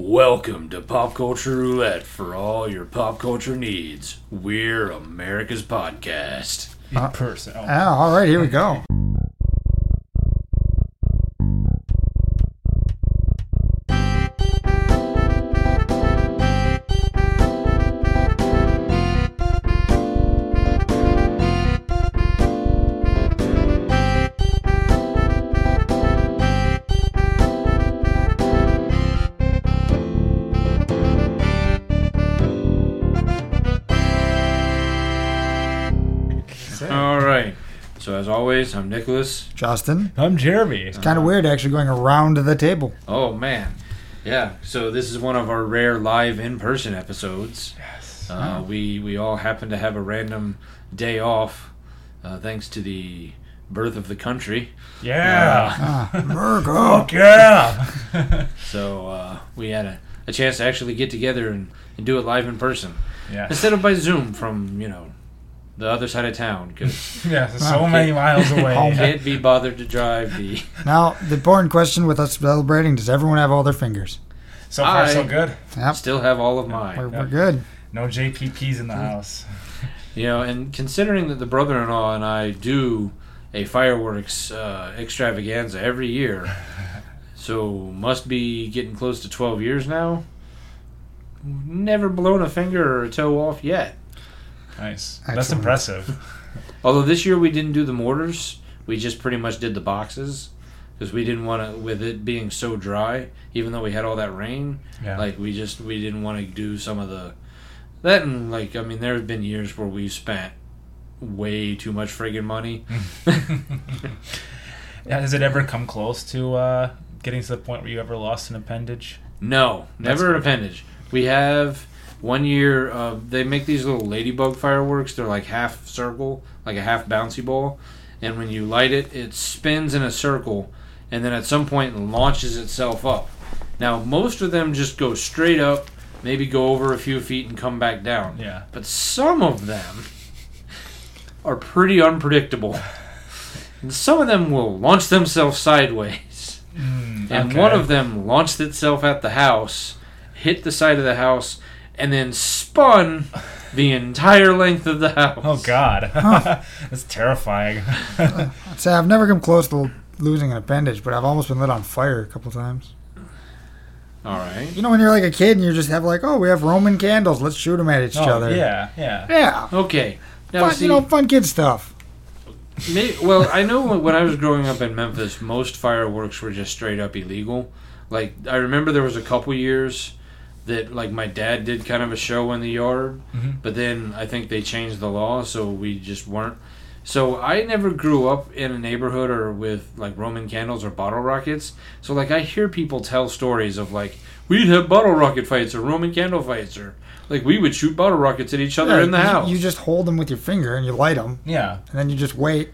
Welcome to Pop Culture Roulette for all your pop culture needs. We're America's podcast. In person. Oh. Ah, all right, here we go. Nicholas. Justin. I'm Jeremy. It's kind of weird actually going around the table. Oh man, yeah. So this is one of our rare live in-person episodes. Yes. Uh, we we all happen to have a random day off, uh, thanks to the birth of the country. Yeah. Ah, America. Fuck yeah. So uh, we had a, a chance to actually get together and, and do it live in person yeah. instead of by Zoom from you know the other side of town because Yeah. So many miles away. Home. can't be bothered to drive the. Now, the important question with us celebrating does everyone have all their fingers? So far, so good. Yep. Still have all of mine. We're, Yep. we're good. No JPPs in the house. You know, and considering that the brother-in-law and I do a fireworks uh, extravaganza every year, so must be getting close to 12 years now. Never blown a finger or a toe off yet. Nice. That's impressive. Although this year we didn't do the mortars, we just pretty much did the boxes because we didn't want to, with it being so dry, even though we had all that rain. Yeah. Like we just we didn't want to do some of the that and like I mean there have been years where we've spent way too much friggin' money. has it ever come close to uh, getting to the point where you ever lost an appendage? No, never an appendage. We have one year. Uh, they make these little ladybug fireworks. They're like half circle, like a half bouncy ball, and when you light it, it spins in a circle, and then at some point launches itself up. Now most of them just go straight up, maybe go over a few feet and come back down. Yeah. But some of them are pretty unpredictable. And some of them will launch themselves sideways. Mm, And one of them launched itself at the house, hit the side of the house, and then spun the entire length of the house. Oh God, that's terrifying. I'd say I've never come close to losing an appendage, but I've almost been lit on fire a couple times. All right. You know, when you're like a kid and you just have like, oh, we have Roman candles, let's shoot them at each oh, other. yeah, yeah. Yeah. Okay. Now, Fun, see, you know, fun kid stuff. may, well, I know when- when I was growing up in Memphis, most fireworks were just straight up illegal. Like, I remember there was a couple years that, like, my dad did kind of a show in the yard, Mhm. but then I think they changed the law, so we just weren't. So I never grew up in a neighborhood or with like Roman candles or bottle rockets. So like I hear people tell stories of like we'd have bottle rocket fights or Roman candle fights or like we would shoot bottle rockets at each other Yeah, in the you- house. You just hold them with your finger and you light them, Yeah. and then you just wait,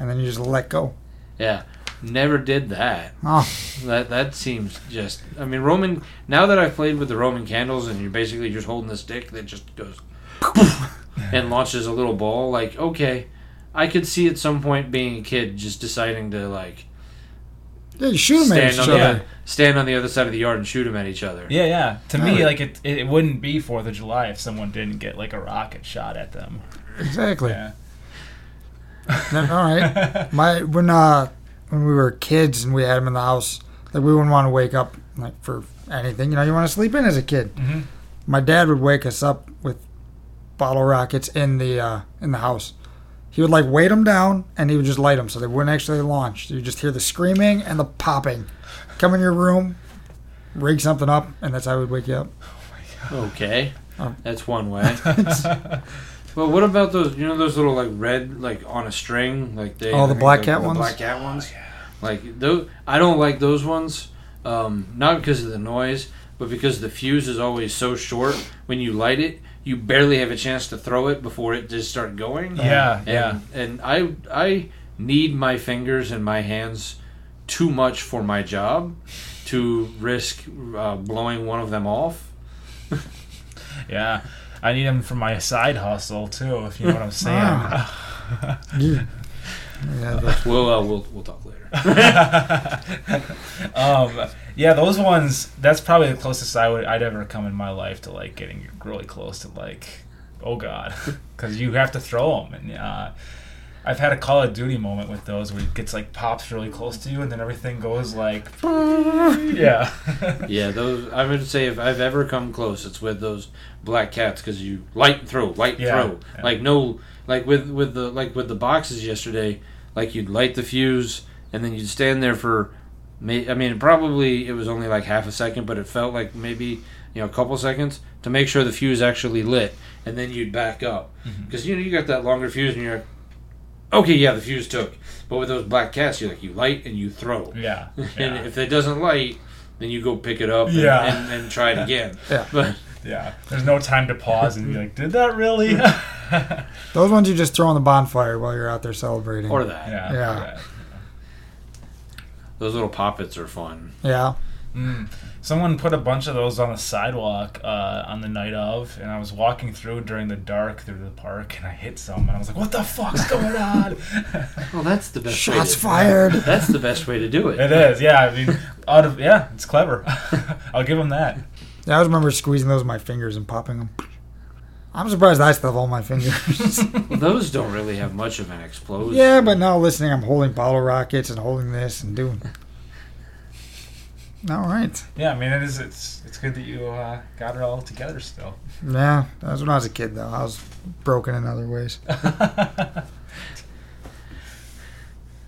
and then you just let go. yeah, never did that. Oh, That that seems just. I mean, Roman. Now that I've played with the Roman candles, and you're basically just holding the stick that just goes and launches a little ball. Like, okay, I could see at some point being a kid just deciding to like yeah, shoot them at stand each on other. the stand on the other side of the yard and shoot them at each other. Yeah, yeah. To me, Yeah. like it, it wouldn't be Fourth of July if someone didn't get like a rocket shot at them. Exactly. Yeah. All right. My when uh when we were kids and we had them in the house, like we wouldn't want to wake up like for anything. You know, you want to sleep in as a kid. hmm My dad would wake us up with bottle rockets in the uh, in the house. He would like weight them down and he would just light them so they wouldn't actually launch. You just hear the screaming and the popping. Come in your room, rig something up, and that's how he would wake you up. Okay, Oh. that's one way. But what about those? You know those little like red, like on a string, like they. Oh, the black cat ones? Black cat ones. Like those, I don't like those ones. Um, not because of the noise, but because the fuse is always so short. When you light it, you barely have a chance to throw it before it just start going. Yeah, and, yeah. And I I need my fingers and my hands too much for my job to risk uh, blowing one of them off. Yeah. I need them for my side hustle too, if you know what I'm saying. You- Yeah, but We'll uh, we'll we'll talk later. um, yeah, those ones. That's probably the closest I would I'd ever come in my life to like getting really close to like, oh god, because you have to throw them, and uh, I've had a Call of Duty moment with those where it gets like pops really close to you, and then everything goes like, yeah, Yeah, those. I would say if I've ever come close, it's with those black cats because you light and throw, light and Yeah, throw. yeah. Like no, like with with the like with the boxes yesterday, like you'd light the fuse and then you'd stand there for. may- I mean, probably it was only like half a second, but it felt like maybe you know a couple seconds to make sure the fuse actually lit, and then you'd back up mm-hmm. because you know you got that longer fuse and you're like, okay, yeah, the fuse took. But with those black cats, you like you light and you throw. yeah, And if it doesn't light, then you go pick it up and, Yeah. and, and try it again. Yeah. But yeah. There's no time to pause and be like, did that really? those ones you just throw on the bonfire while you're out there celebrating. or that. yeah, Yeah. Those little poppets are fun. yeah. Mm. Someone put a bunch of those on the sidewalk uh, on the night of, and I was walking through during the dark through the park, and I hit some, and I was like, "What the fuck's going on?" Well, that's the best. way Shots to, fired. That's the best way to do it. it is, yeah. I mean, out of yeah, it's clever. I'll give him that. Yeah, I always remember squeezing those with my fingers and popping them. I'm surprised I still have all my fingers. Well, those don't really have much of an explosion. yeah, but now listening, I'm holding bottle rockets and holding this and doing. All right. Yeah, I mean, it is. It's it's good that you uh, got it all together still. Yeah, that was when I was a kid, though. I was broken in other ways.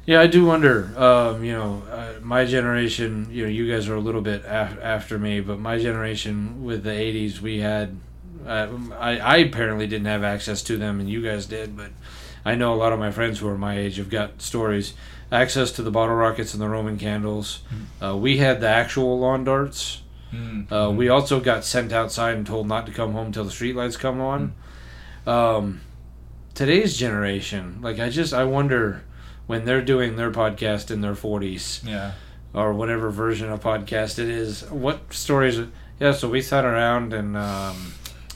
Yeah, I do wonder. Um, you know, uh, my generation. You know, you guys are a little bit af- after me, but my generation with the '80s, we had. Uh, I, I apparently didn't have access to them, and you guys did. But I know a lot of my friends who are my age have got stories. Access to the bottle rockets and the Roman candles. Uh, we had the actual lawn darts. Mm. Uh, we also got sent outside and told not to come home till the streetlights come on. Um, today's generation, like I just I wonder when they're doing their podcast in their forties yeah. or whatever version of podcast it is, what stories? Yeah, so we sat around and um,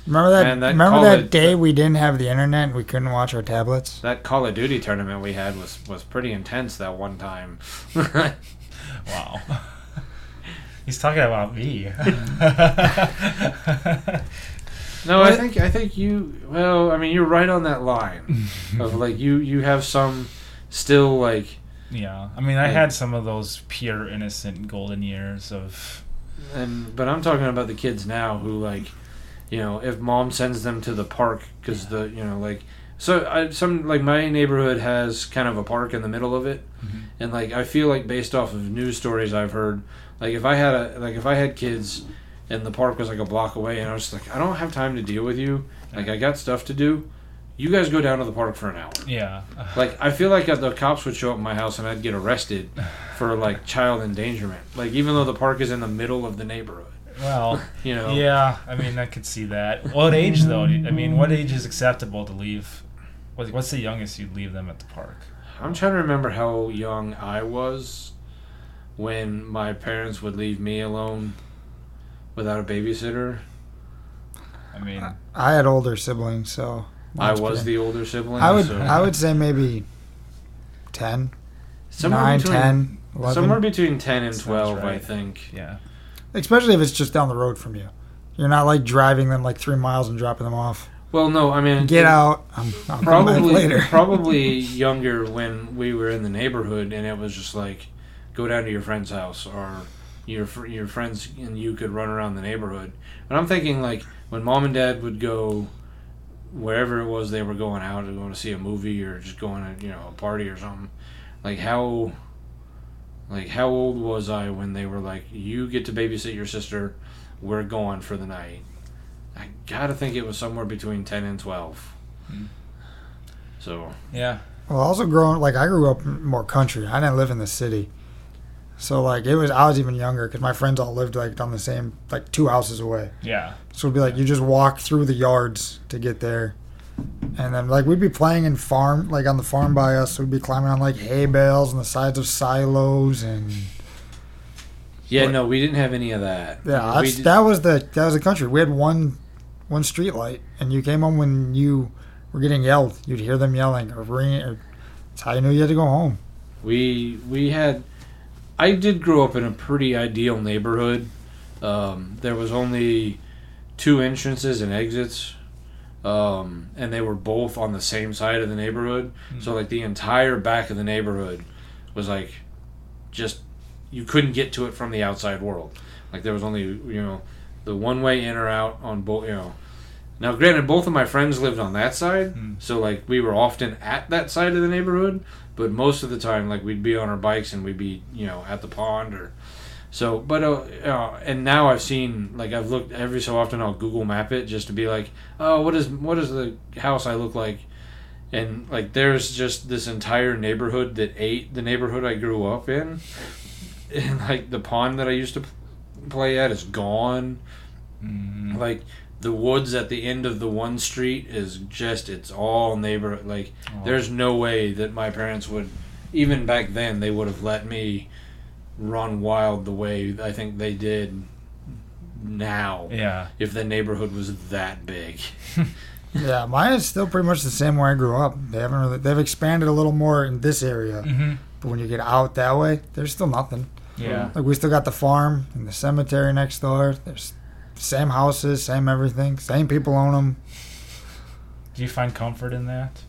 Remember that? Man, that remember that day we didn't have the internet and we couldn't watch our tablets? that Call of Duty tournament we had was was pretty intense that one time. Wow. He's talking about me. No, I think I think you. Well, I mean, you're right on that line of like you you have some still like yeah, I mean, I Like- had some of those pure, innocent, golden years of. and but I'm talking about the kids now who like, you know, if mom sends them to the park because the you know like so I, some like my neighborhood has kind of a park in the middle of it, Mhm. and like I feel like based off of news stories I've heard, like if I had a like if I had kids, and the park was like a block away, and I was like I don't have time to deal with you, like I got stuff to do. You guys go down to the park for an hour. Yeah. Like I feel like the cops would show up at my house and I'd get arrested for like child endangerment. Like even though the park is in the middle of the neighborhood, Well, you know. yeah, I mean, I could see that. What age, though? I mean, what age is acceptable to leave? What's the youngest you'd leave them at the park? I'm trying to remember how young I was when my parents would leave me alone without a babysitter. I mean, I had older siblings, so I was the older sibling. I would so I would say maybe 10, somewhere 9, between, 10, 11. somewhere between ten and Sounds twelve, I think. yeah. Especially if it's just down the road from you. You're not like driving them like three miles and dropping them off. Well, no, I mean Get out. I'm, I'll probably later. probably younger when we were in the neighborhood and it was just like go down to your friend's house or your your friends and you could run around the neighborhood. But I'm thinking like when mom and dad would go wherever it was they were going out or going to see a movie or just going to you know a party or something. Like how like how old was I when they were like you get to babysit your sister, we're going for the night. I gotta think it was somewhere between ten and twelve. Hmm. So Yeah. Well, also growing like I grew up more country. I didn't live in the city, so like it was. I was even younger because my friends all lived like on the same like two houses away. Yeah. So it'd be like you just walk through the yards to get there, and then like we'd be playing in farm like on the farm by us. We'd be climbing on like hay bales and the sides of silos and yeah, What- no, we didn't have any of that. yeah, that's, did- that was the that was the country. We had one one street light, and you came home when you were getting yelled. You'd hear them yelling or ringing or That's how you knew you had to go home. We we had. I did grow up in a pretty ideal neighborhood. Um, there was only two entrances and exits, um, and they were both on the same side of the neighborhood. So like the entire back of the neighborhood was like just you couldn't get to it from the outside world. Like there was only you know the one way in or out on both. You know. Now, granted, both of my friends lived on that side, Hmm. so like we were often at that side of the neighborhood. But most of the time, like we'd be on our bikes and we'd be you know at the pond or so. But uh, uh, and now I've seen like I've looked every so often. I'll Google Map it just to be like, oh, what is what does the house I look like? And like there's just this entire neighborhood that ate the neighborhood I grew up in, and like the pond that I used to play at is gone. Mm. Like the woods at the end of the one street is just it's all neighbor like Oh. there's no way that my parents would even back then they would have let me run wild the way I think they did now Yeah. if the neighborhood was that big. Yeah, mine is still pretty much the same where I grew up. They haven't really, they've expanded a little more in this area, Mm-hmm. but when you get out that way, there's still nothing. Yeah. Like we still got the farm and the cemetery next door. There's same houses, same everything, same people own them. Do you find comfort in that?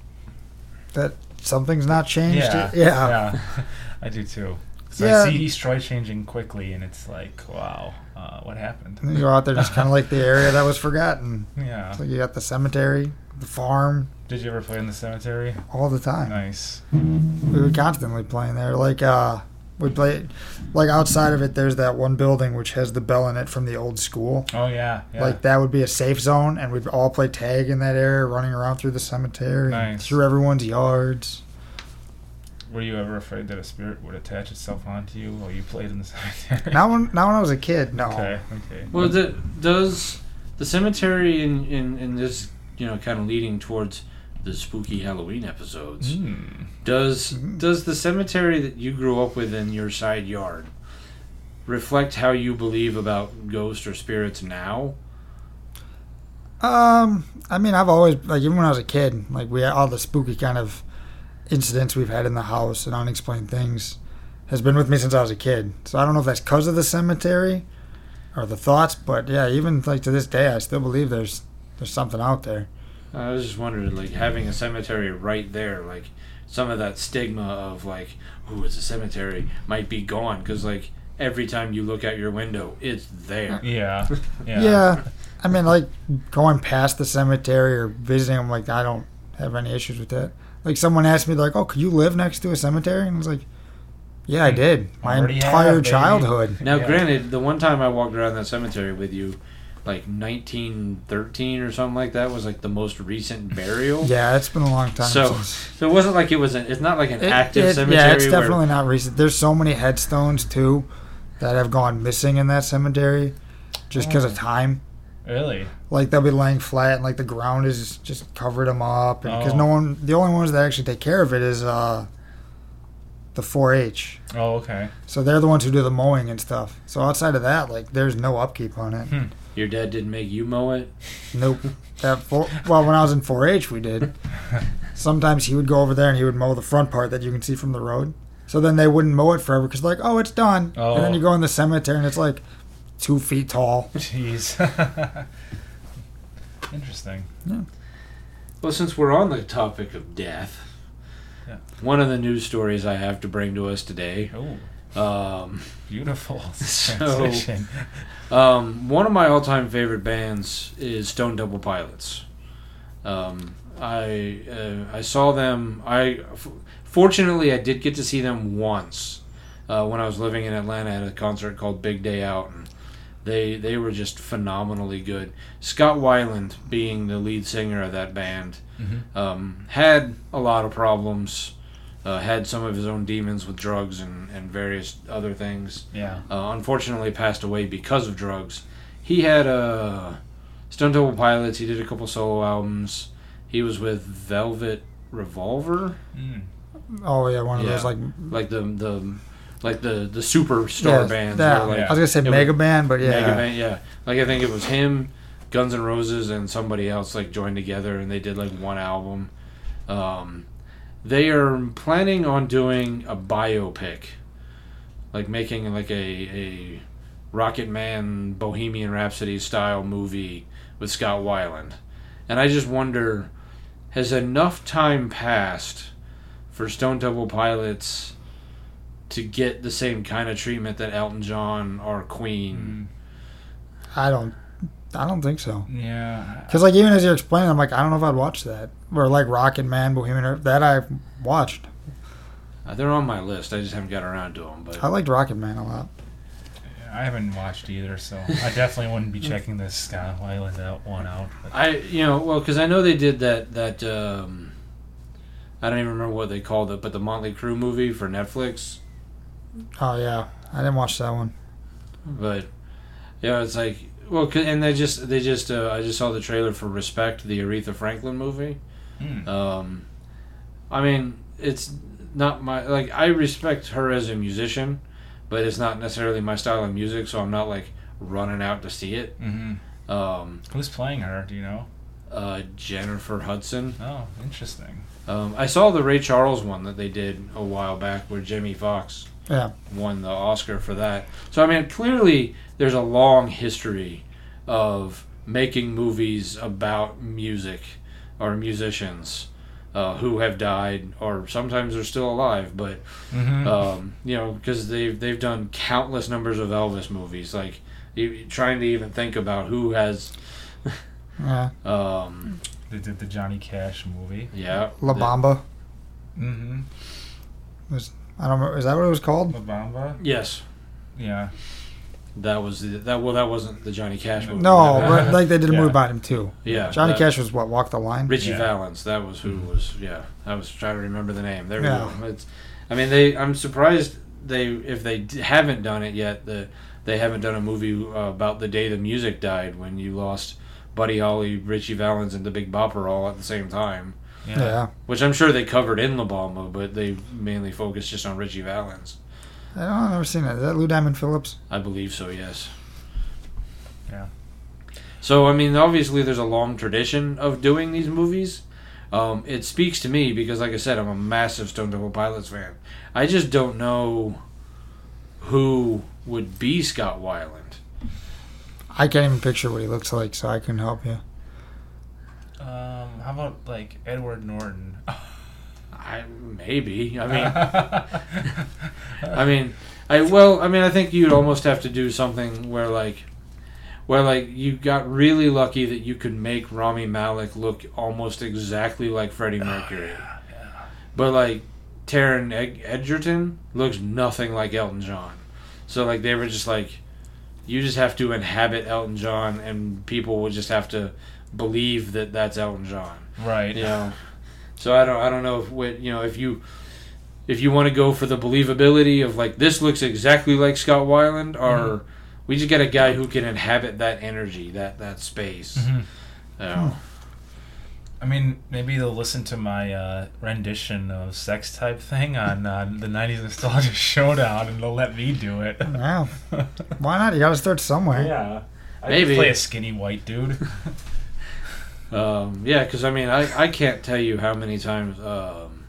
That something's not changed. Yeah. yeah. Yeah. I do too. 'Cause Yeah. I see East Troy changing quickly, and it's like, wow, uh, what happened? You go out there, just kind of like the area that was forgotten. Yeah. So you got the cemetery, the farm, Did you ever play in the cemetery? all the time. Nice. We were constantly playing there. Like uh, we played, like outside of it, there's that one building which has the bell in it from the old school. Oh yeah. Yeah. Like that would be a safe zone, and we'd all play tag in that area, running around through the cemetery, and Nice. through everyone's yards. Were you ever afraid that a spirit would attach itself onto you while you played in the cemetery? Not when, not when I was a kid. No. Okay. Okay. Well, the, does the cemetery in, in, in this, you know, kind of leading towards the spooky Halloween episodes, Mm. does Mhm. does the cemetery that you grew up with in your side yard reflect how you believe about ghosts or spirits now? Um, I mean, I've always like even when I was a kid, like we had all the spooky kind of incidents we've had in the house and unexplained things has been with me since I was a kid. So I don't know if that's because of the cemetery or the thoughts, but yeah, even like to this day, I still believe there's there's something out there. I was just wondering, like having a cemetery right there, like some of that stigma of like, "Ooh, it's a cemetery," might be gone because like every time you look out your window, it's there. Yeah. Yeah. Yeah. I mean, like going past the cemetery or visiting them, like I don't have any issues with that. Like someone asked me, like, "Oh, could you live next to a cemetery?" And I was like, "Yeah, I mm. did. My Already entire baby." childhood." Now, Yeah. granted, the one time I walked around that cemetery with you, like 1913 or something like that, was like the most recent burial. Yeah, it's been a long time So, since. so it wasn't like it was. An, it's not like an It- active it- cemetery. Yeah, it's where- definitely not recent. There's so many headstones too that have gone missing in that cemetery just because Oh. of time. Really? Like they'll be laying flat and like the ground is just covered them up, and because Oh. no one, the only ones that actually take care of it is uh, the 4-H. Oh, okay. So they're the ones who do the mowing and stuff. So outside of that, like there's no upkeep on it. Hmm. Your dad didn't make you mow it. Nope. That four, well, when I was in 4-H, we did. Sometimes he would go over there and he would mow the front part that you can see from the road. So then they wouldn't mow it forever because like, oh, it's done. Oh. And then Oh. you go in the cemetery and it's like two feet tall. Jeez. Interesting. Well, since we're on the topic of death, Yeah. one of the news stories I have to bring to us today. Oh, Um, beautiful So- Um, one of my all-time favorite bands is Stone Temple Pilots. Um, I uh, I saw them. I f- fortunately I did get to see them once uh, when I was living in Atlanta at a concert called Big Day Out, and they they were just phenomenally good. Scott Weiland, being the lead singer of that band, Mhm. um, had a lot of problems. Uh, had some of his own demons with drugs and, and various other things Yeah. uh, unfortunately passed away because of drugs. He had uh, Stone Temple Pilots. He did a couple solo albums. He was with Velvet Revolver, Mm. Oh yeah, one of Yeah. those like like the the like the the superstar yeah, bands. that- where, like, I was gonna say Mega was- Band, but yeah, Mega Band, yeah. Like I think it was him, Guns N' Roses, and somebody else like joined together and they did like one album. Um, they are planning on doing a biopic, like making like a a Rocket Man Bohemian Rhapsody style movie with Scott Weiland, and I just wonder, has enough time passed for Stone Temple Pilots to get the same kind of treatment that Elton John or Queen? Mm. I don't. I don't think so. Yeah. Because like even as you're explaining, I'm like, I don't know if I'd watch that. Or like Rocket Man, Bohemian Rhapsody, that I watched. Uh, they're on my list. I just haven't got around to them. But I liked Rocket Man a lot. I haven't watched either, so I definitely wouldn't be checking this Scott Weiland out one out. But I, you know, well, because I know they did that that um, I don't even remember what they called it, but the Motley Crue movie for Netflix. Oh yeah, I didn't watch that one. But yeah, it's like well, and they just they just uh, I just saw the trailer for Respect, the Aretha Franklin movie. Hmm. Um, I mean, it's not my like I respect her as a musician, but it's not necessarily my style of music, so I'm not like running out to see it. hmm Um, Who's playing her? Do you know? uh, Jennifer Hudson. Oh, interesting. Um, I saw the Ray Charles one that they did a while back where Jamie Foxx Yeah, won the Oscar for that. So I mean, clearly there's a long history of making movies about music or musicians uh, who have died or sometimes are still alive, but Mm-hmm. um, you know because they've they've done countless numbers of Elvis movies. Like you, trying to even think about who has. yeah. Um, they did the Johnny Cash movie. yeah, La Bamba. Mm-hmm. I don't know. Is that what it was called? La Bamba. Yes, Yeah. that was the, that. Well, that wasn't the Johnny Cash movie. No, but, like they did a movie about him too. yeah, Johnny that- Cash was what? Walk the Line. Ritchie Yeah. Valens. That was who was. Yeah, I was trying to remember the name. There we Yeah. go. It's. I mean, they. I'm surprised they if they d- haven't done it yet. The they haven't done a movie uh, about the day the music died when you lost Buddy Holly, Ritchie Valens, and the Big Bopper all at the same time. Yeah. Yeah. Which I'm sure they covered in La Bamba, but they mainly focused just on Ritchie Valens. I don't. I've never seen that. Is that Lou Diamond Phillips? I believe so. Yes. Yeah. So I mean, obviously, there's a long tradition of doing these movies. Um, it speaks to me because, like I said, I'm a massive Stone Temple Pilots fan. I just don't know who would be Scott Weiland. I can't even picture what he looks like, so I couldn't help you. Um, how about like Edward Norton? I maybe. I mean, I mean, I well, I mean, I think you'd almost have to do something where like, where like you got really lucky that you could make Rami Malek look almost exactly like Freddie oh, Mercury. But like Taron Eg- Egerton looks nothing like Elton John. So like they were just like, you just have to inhabit Elton John, and people will just have to believe that that's Elton John. right. You know. So I don't I don't know if what you know if you if you want to go for the believability of like this looks exactly like Scott Weiland, or we just get a guy who can inhabit that energy, that that space. Mhm. You know. I mean, maybe they'll listen to my uh, rendition of Sex Type thing on uh, the '90s Nostalgia Showdown, and they'll let me do it. Yeah. Why not? You got to start somewhere. yeah. I Maybe. play a skinny white dude. Um, yeah, because I mean, I, I can't tell you how many times um,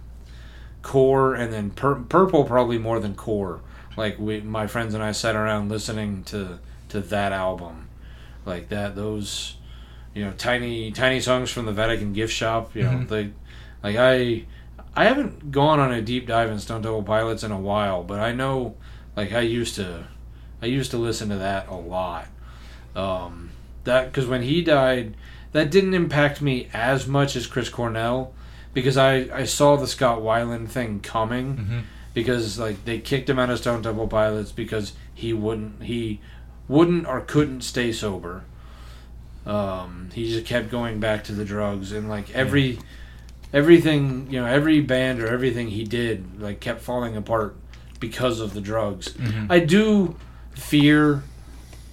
core and then pur- purple probably more than core. Like we, my friends and I sat around listening to to that album, like that those, you know, tiny tiny songs from the Vatican gift shop. You know, Mhm. they like I I haven't gone on a deep dive in Stone Temple Pilots in a while, but I know like I used to I used to listen to that a lot. Um, that because when he died that didn't impact me as much as Chris Cornell because I, I saw the Scott Weiland thing coming hmm because like they kicked him out of Stone Temple Pilots because he wouldn't he wouldn't or couldn't stay sober. Um, he just kept going back to the drugs and like every everything you know every band or everything he did like kept falling apart because of the drugs. hmm I do fear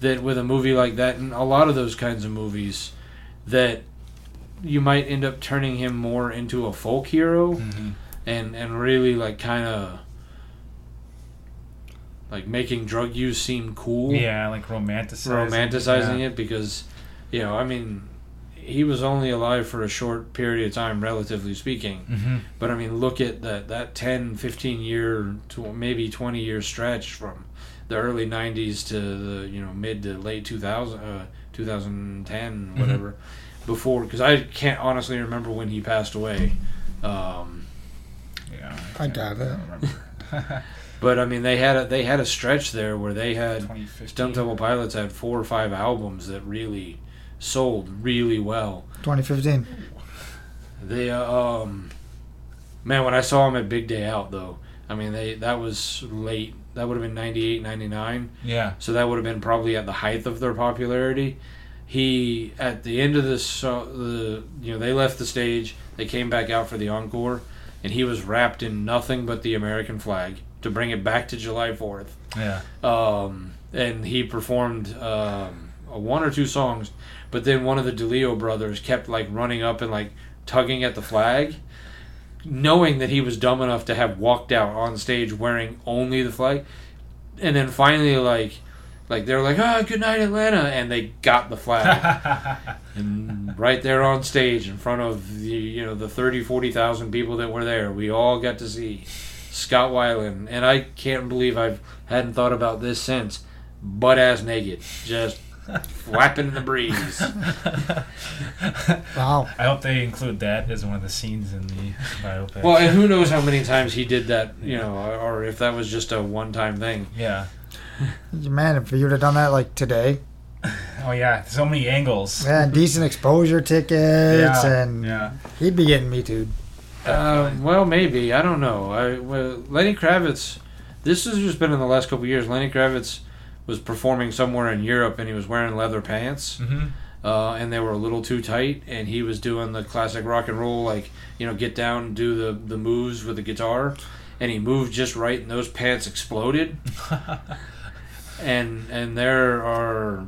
that with a movie like that and a lot of those kinds of movies that you might end up turning him more into a folk hero hmm and and really like kind of like making drug use seem cool Yeah, like romanticizing. romanticizing yeah. it because you know i mean he was only alive for a short period of time, relatively speaking. Mm-hmm. But I mean, look at that that 10, 15 year, to maybe 20 year stretch from the early 90s to the you know mid to late 2000, uh, 2010, whatever. Before, because I can't honestly remember when he passed away. Um, Yeah. I doubt it. don't remember. but I mean, they had a they had a stretch there where they had 2015. Stone Temple Pilots had four or five albums that really sold really well. 2015. They uh, um man, when I saw him at Big Day Out though, I mean they that was late. That would have been 98, 99. Yeah. So that would have been probably at the height of their popularity. He at the end of this uh, the you know they left the stage, they came back out for the encore and he was wrapped in nothing but the American flag to bring it back to July 4th Yeah. um, and he performed um, one or two songs, but then one of the DeLeo brothers kept like running up and like tugging at the flag, knowing that he was dumb enough to have walked out on stage wearing only the flag, and then finally like. Like they're like, ah, good night, Atlanta, and they got the flag, and right there on stage in front of the you know the 30, 40,000 people that were there, we all got to see Scott Weiland, and I can't believe I've hadn't thought about this since. Butt ass naked, just flapping in the breeze. Wow. I hope they include that as one of the scenes in the biopic. Well, and who knows how many times he did that, you know, or if that was just a one-time thing. yeah. Man, if you would have done that like today, Oh yeah. So many angles. man, decent exposure tickets, Yeah. and Yeah. he'd be getting me too. Uh, well, maybe I don't know. I well, Lenny Kravitz. This has just been in the last couple of years. Lenny Kravitz was performing somewhere in Europe, and he was wearing leather pants. Mm-hmm. uh, and they were a little too tight. And he was doing the classic rock and roll, like you know, get down, do the the moves with the guitar, and he moved just right, and those pants exploded. and and there are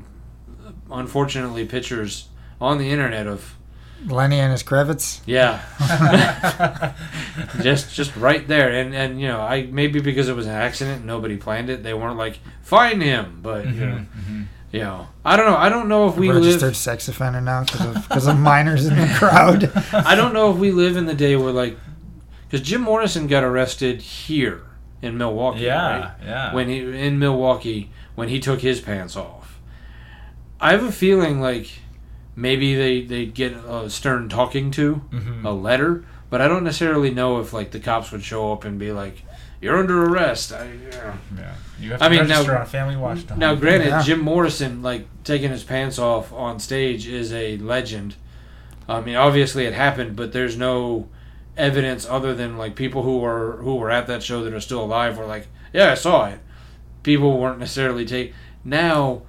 unfortunately pictures on the internet of Lenny and his Kravitz. yeah, just just right there, and and you know, I maybe because it was an accident, nobody planned it. They weren't like find him, but you know, Mm-hmm. you know, I don't know. I don't know if we registered live. sex offender now because of because of minors in the crowd. I don't know if we live in the day where like, because Jim Morrison got arrested here in Milwaukee, Yeah. right? Yeah. When he in Milwaukee when he took his pants off. I have a feeling like maybe they they get a stern talking to, Mhm. a letter, but I don't necessarily know if like the cops would show up and be like, "You're under arrest." I, yeah. Yeah. You have to I mean, now- register on Family Watch. Now, granted, Yeah. Jim Morrison like taking his pants off on stage is a legend. I mean, obviously it happened, but there's no evidence other than like people who were who were at that show that are still alive were like, "Yeah, I saw it." People weren't necessarily take now.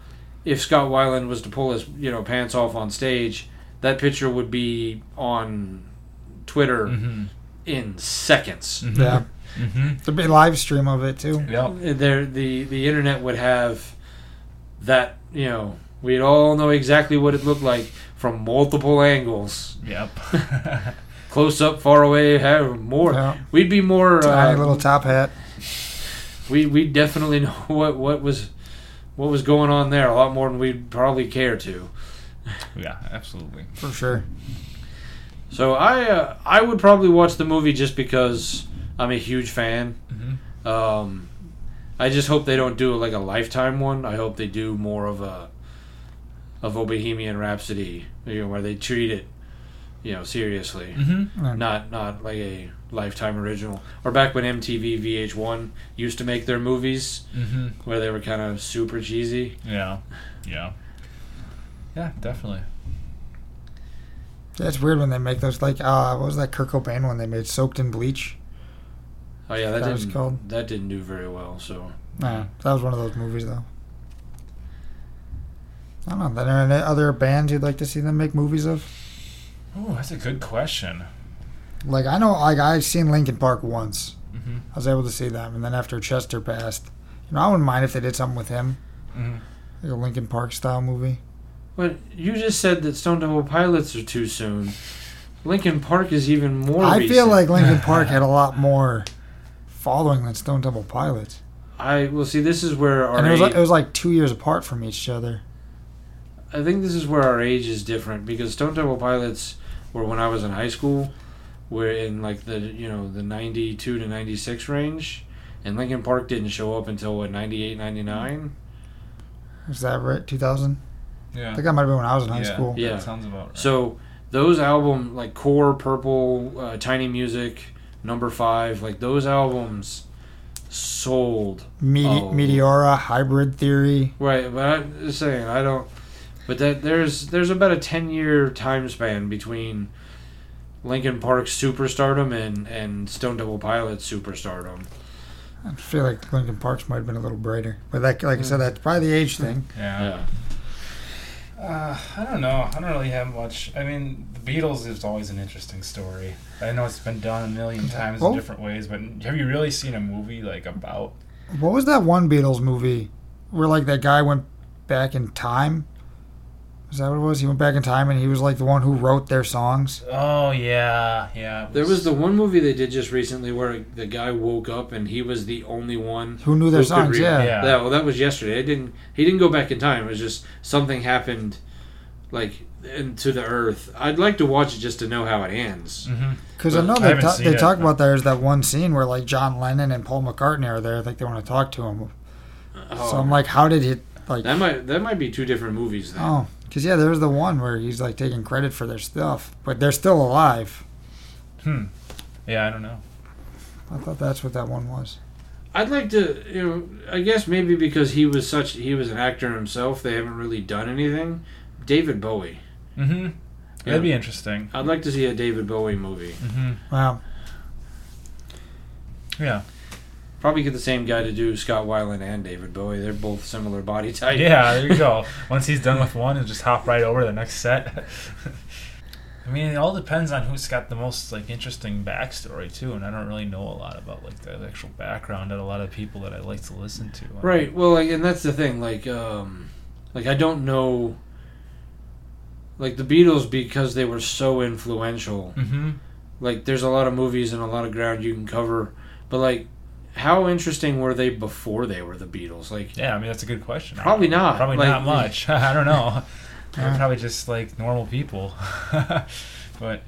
If Scott Weiland was to pull his you know pants off on stage, that picture would be on Twitter Mhm. in seconds. Mhm. yeah, Mhm. there'd be a live stream of it too. Yep. there the the internet would have that you know we'd all know exactly what it looked like from multiple angles Yep. close up far away have more Yeah. we'd be more Tiny uh, little top hat. we we definitely know what what was what was going on there a lot more than we'd probably care to yeah. Absolutely. For sure. so i uh, i would probably watch the movie just because i'm a huge fan hmm Um, I just hope they don't do like a lifetime one. I hope they do more of a of a Bohemian Rhapsody, you know, where they treat it, you know, seriously, hmm not not like a lifetime original. Or back when MTV VH1 used to make their movies hmm where they were kind of super cheesy. Yeah. Yeah. Yeah. Definitely. Yeah, it's weird when they make those like uh what was that Kurt Cobain one they made soaked in bleach? Oh yeah, that, That was didn't called- that didn't do very well. So Nah, that was one of those movies though. I don't know. Are there any other bands you'd like to see them make movies of? Oh, that's a good question. Like I know, like I've seen Linkin Park once. hmm I was able to see them, and then after Chester passed, you know, I wouldn't mind if they did something with him, hmm like a Linkin Park style movie. But you just said that Stone Temple Pilots are too soon. Linkin Park is even more. I feel like Linkin Park had a lot more following than Stone Temple Pilots, I will see. This is where our and it was like, it was like two years apart from each other. I think this is where our age is different because Stone Temple Pilots were when I was in high school, were in like the you know the ninety two to ninety six range, and Linkin Park didn't show up until what 98, 99? Is that right? 2000? Yeah. I think that might have been when I was in high yeah. school. Yeah. That sounds about right. So those album like Core, Purple, uh, Tiny Music, Number Five, like those albums sold Mete- Oh. Meteora, Hybrid Theory. Right, but I'm just saying I don't. But that there's there's about a ten year time span between Linkin Park's superstardom and and Stone Temple Pilots superstardom. I feel like Linkin Parks might have been a little brighter, but that, like I said, that's probably the age thing. yeah. Yeah, Uh, I don't know. I don't really have much. I mean, the Beatles is always an interesting story. I know it's been done a million times Oh. in different ways, but have you really seen a movie like about? What was that one Beatles movie where like that guy went back in time? Is that what it was? He went back in time and he was like the one who wrote their songs. Oh yeah, yeah. it there was the one movie they did just recently where the guy woke up and he was the only one. Who knew their Who songs? read- Yeah. yeah. Yeah, well, that was yesterday. It didn't. He didn't go back in time. It was just something happened, like into the earth. I'd like to watch it just to know how it ends. hmm Because I know they, haven't ta- they it, talk but- about there's that one scene where like John Lennon and Paul McCartney are there. I think they want to talk to him. Oh, So I'm like, how did he like? that might that might be two different movies. Then. Oh, because yeah, there's the one where he's like taking credit for their stuff, but they're still alive. Hmm. Yeah, I don't know. I thought that's what that one was. I'd like to, you know, I guess maybe because he was such, he was an actor himself. They haven't really done anything. David Bowie. Mm-hmm. Yeah. That'd be interesting. I'd like to see a David Bowie movie. Mm-hmm. Wow. Yeah. Probably get the same guy to do Scott Weiland and David Bowie. They're both similar body type. Yeah, there you go. Once he's done with one, he'll just hop right over to the next set. I mean, it all depends on who's got the most like interesting backstory too, and I don't really know a lot about like the actual background of a lot of people that I like to listen to. Right. Well, like, and that's the thing. Like, um, like I don't know. Like the Beatles, because they were so influential. Mm-hmm. Like, there's a lot of movies and a lot of ground you can cover. But like, how interesting were they before they were the Beatles? Like, Yeah, I mean that's a good question. Probably don't Probably Like- not much. I don't know. They're probably just like normal people. but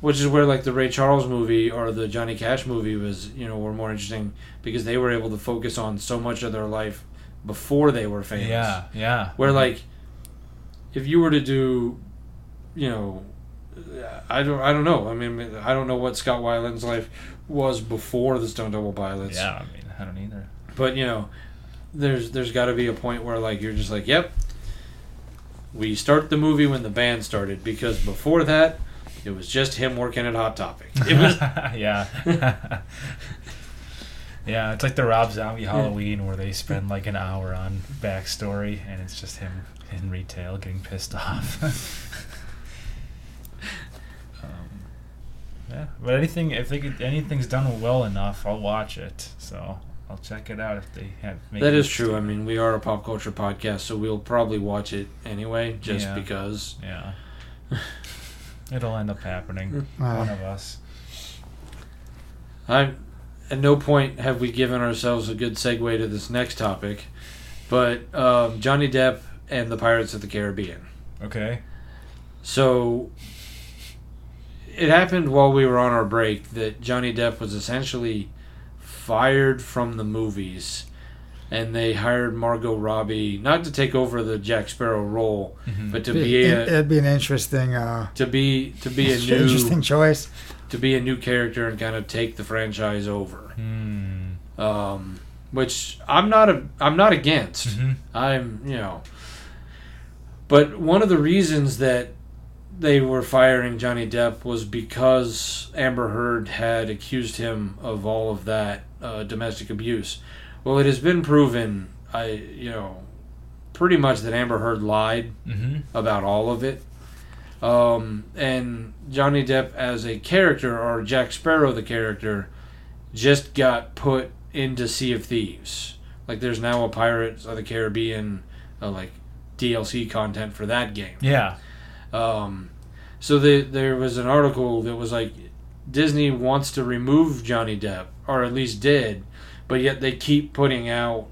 which is where like the Ray Charles movie or the Johnny Cash movie was, you know, were more interesting because they were able to focus on so much of their life before they were famous. yeah, yeah. Where mm-hmm. like, if you were to do, you know, I don't, I don't know. I mean, I don't know what Scott Weiland's life was before the Stone Temple Pilots. yeah, I mean, I don't either. But you know, there's there's got to be a point where like you're just like, yep. We start the movie when the band started because before that, it was just him working at Hot Topic. It was yeah. yeah, it's like the Rob Zombie Halloween where they spend like an hour on backstory and it's just him in retail getting pissed off. um, yeah, but anything if they could, anything's done well enough, I'll watch it. So I'll check it out if they have. make that it is true. I mean, we are a pop culture podcast, so we'll probably watch it anyway, just Yeah. because. Yeah. It'll end up happening. Uh, One of us. I, at no point have we given ourselves a good segue to this next topic, but um, Johnny Depp and the Pirates of the Caribbean. Okay. So it happened while we were on our break that Johnny Depp was essentially fired from the movies and they hired Margot Robbie not to take over the Jack Sparrow role Mhm. but to Be- be a, it'd be an interesting, uh, to be to be a new interesting choice. to be a new character and kind of take the franchise over. Hmm. Um, which I'm not a I'm not against. Mhm. I'm, you know. But one of the reasons that they were firing Johnny Depp was because Amber Heard had accused him of all of that uh, domestic abuse. Well, it has been proven, I you know, pretty much that Amber Heard lied Mhm. about all of it. Um, and Johnny Depp as a character, or Jack Sparrow the character, just got put into Sea of Thieves. Like there's now a Pirates of the Caribbean, uh, like DLC content for that game. Yeah. Um, so the, there was an article that was like Disney wants to remove Johnny Depp, or at least did, but yet they keep putting out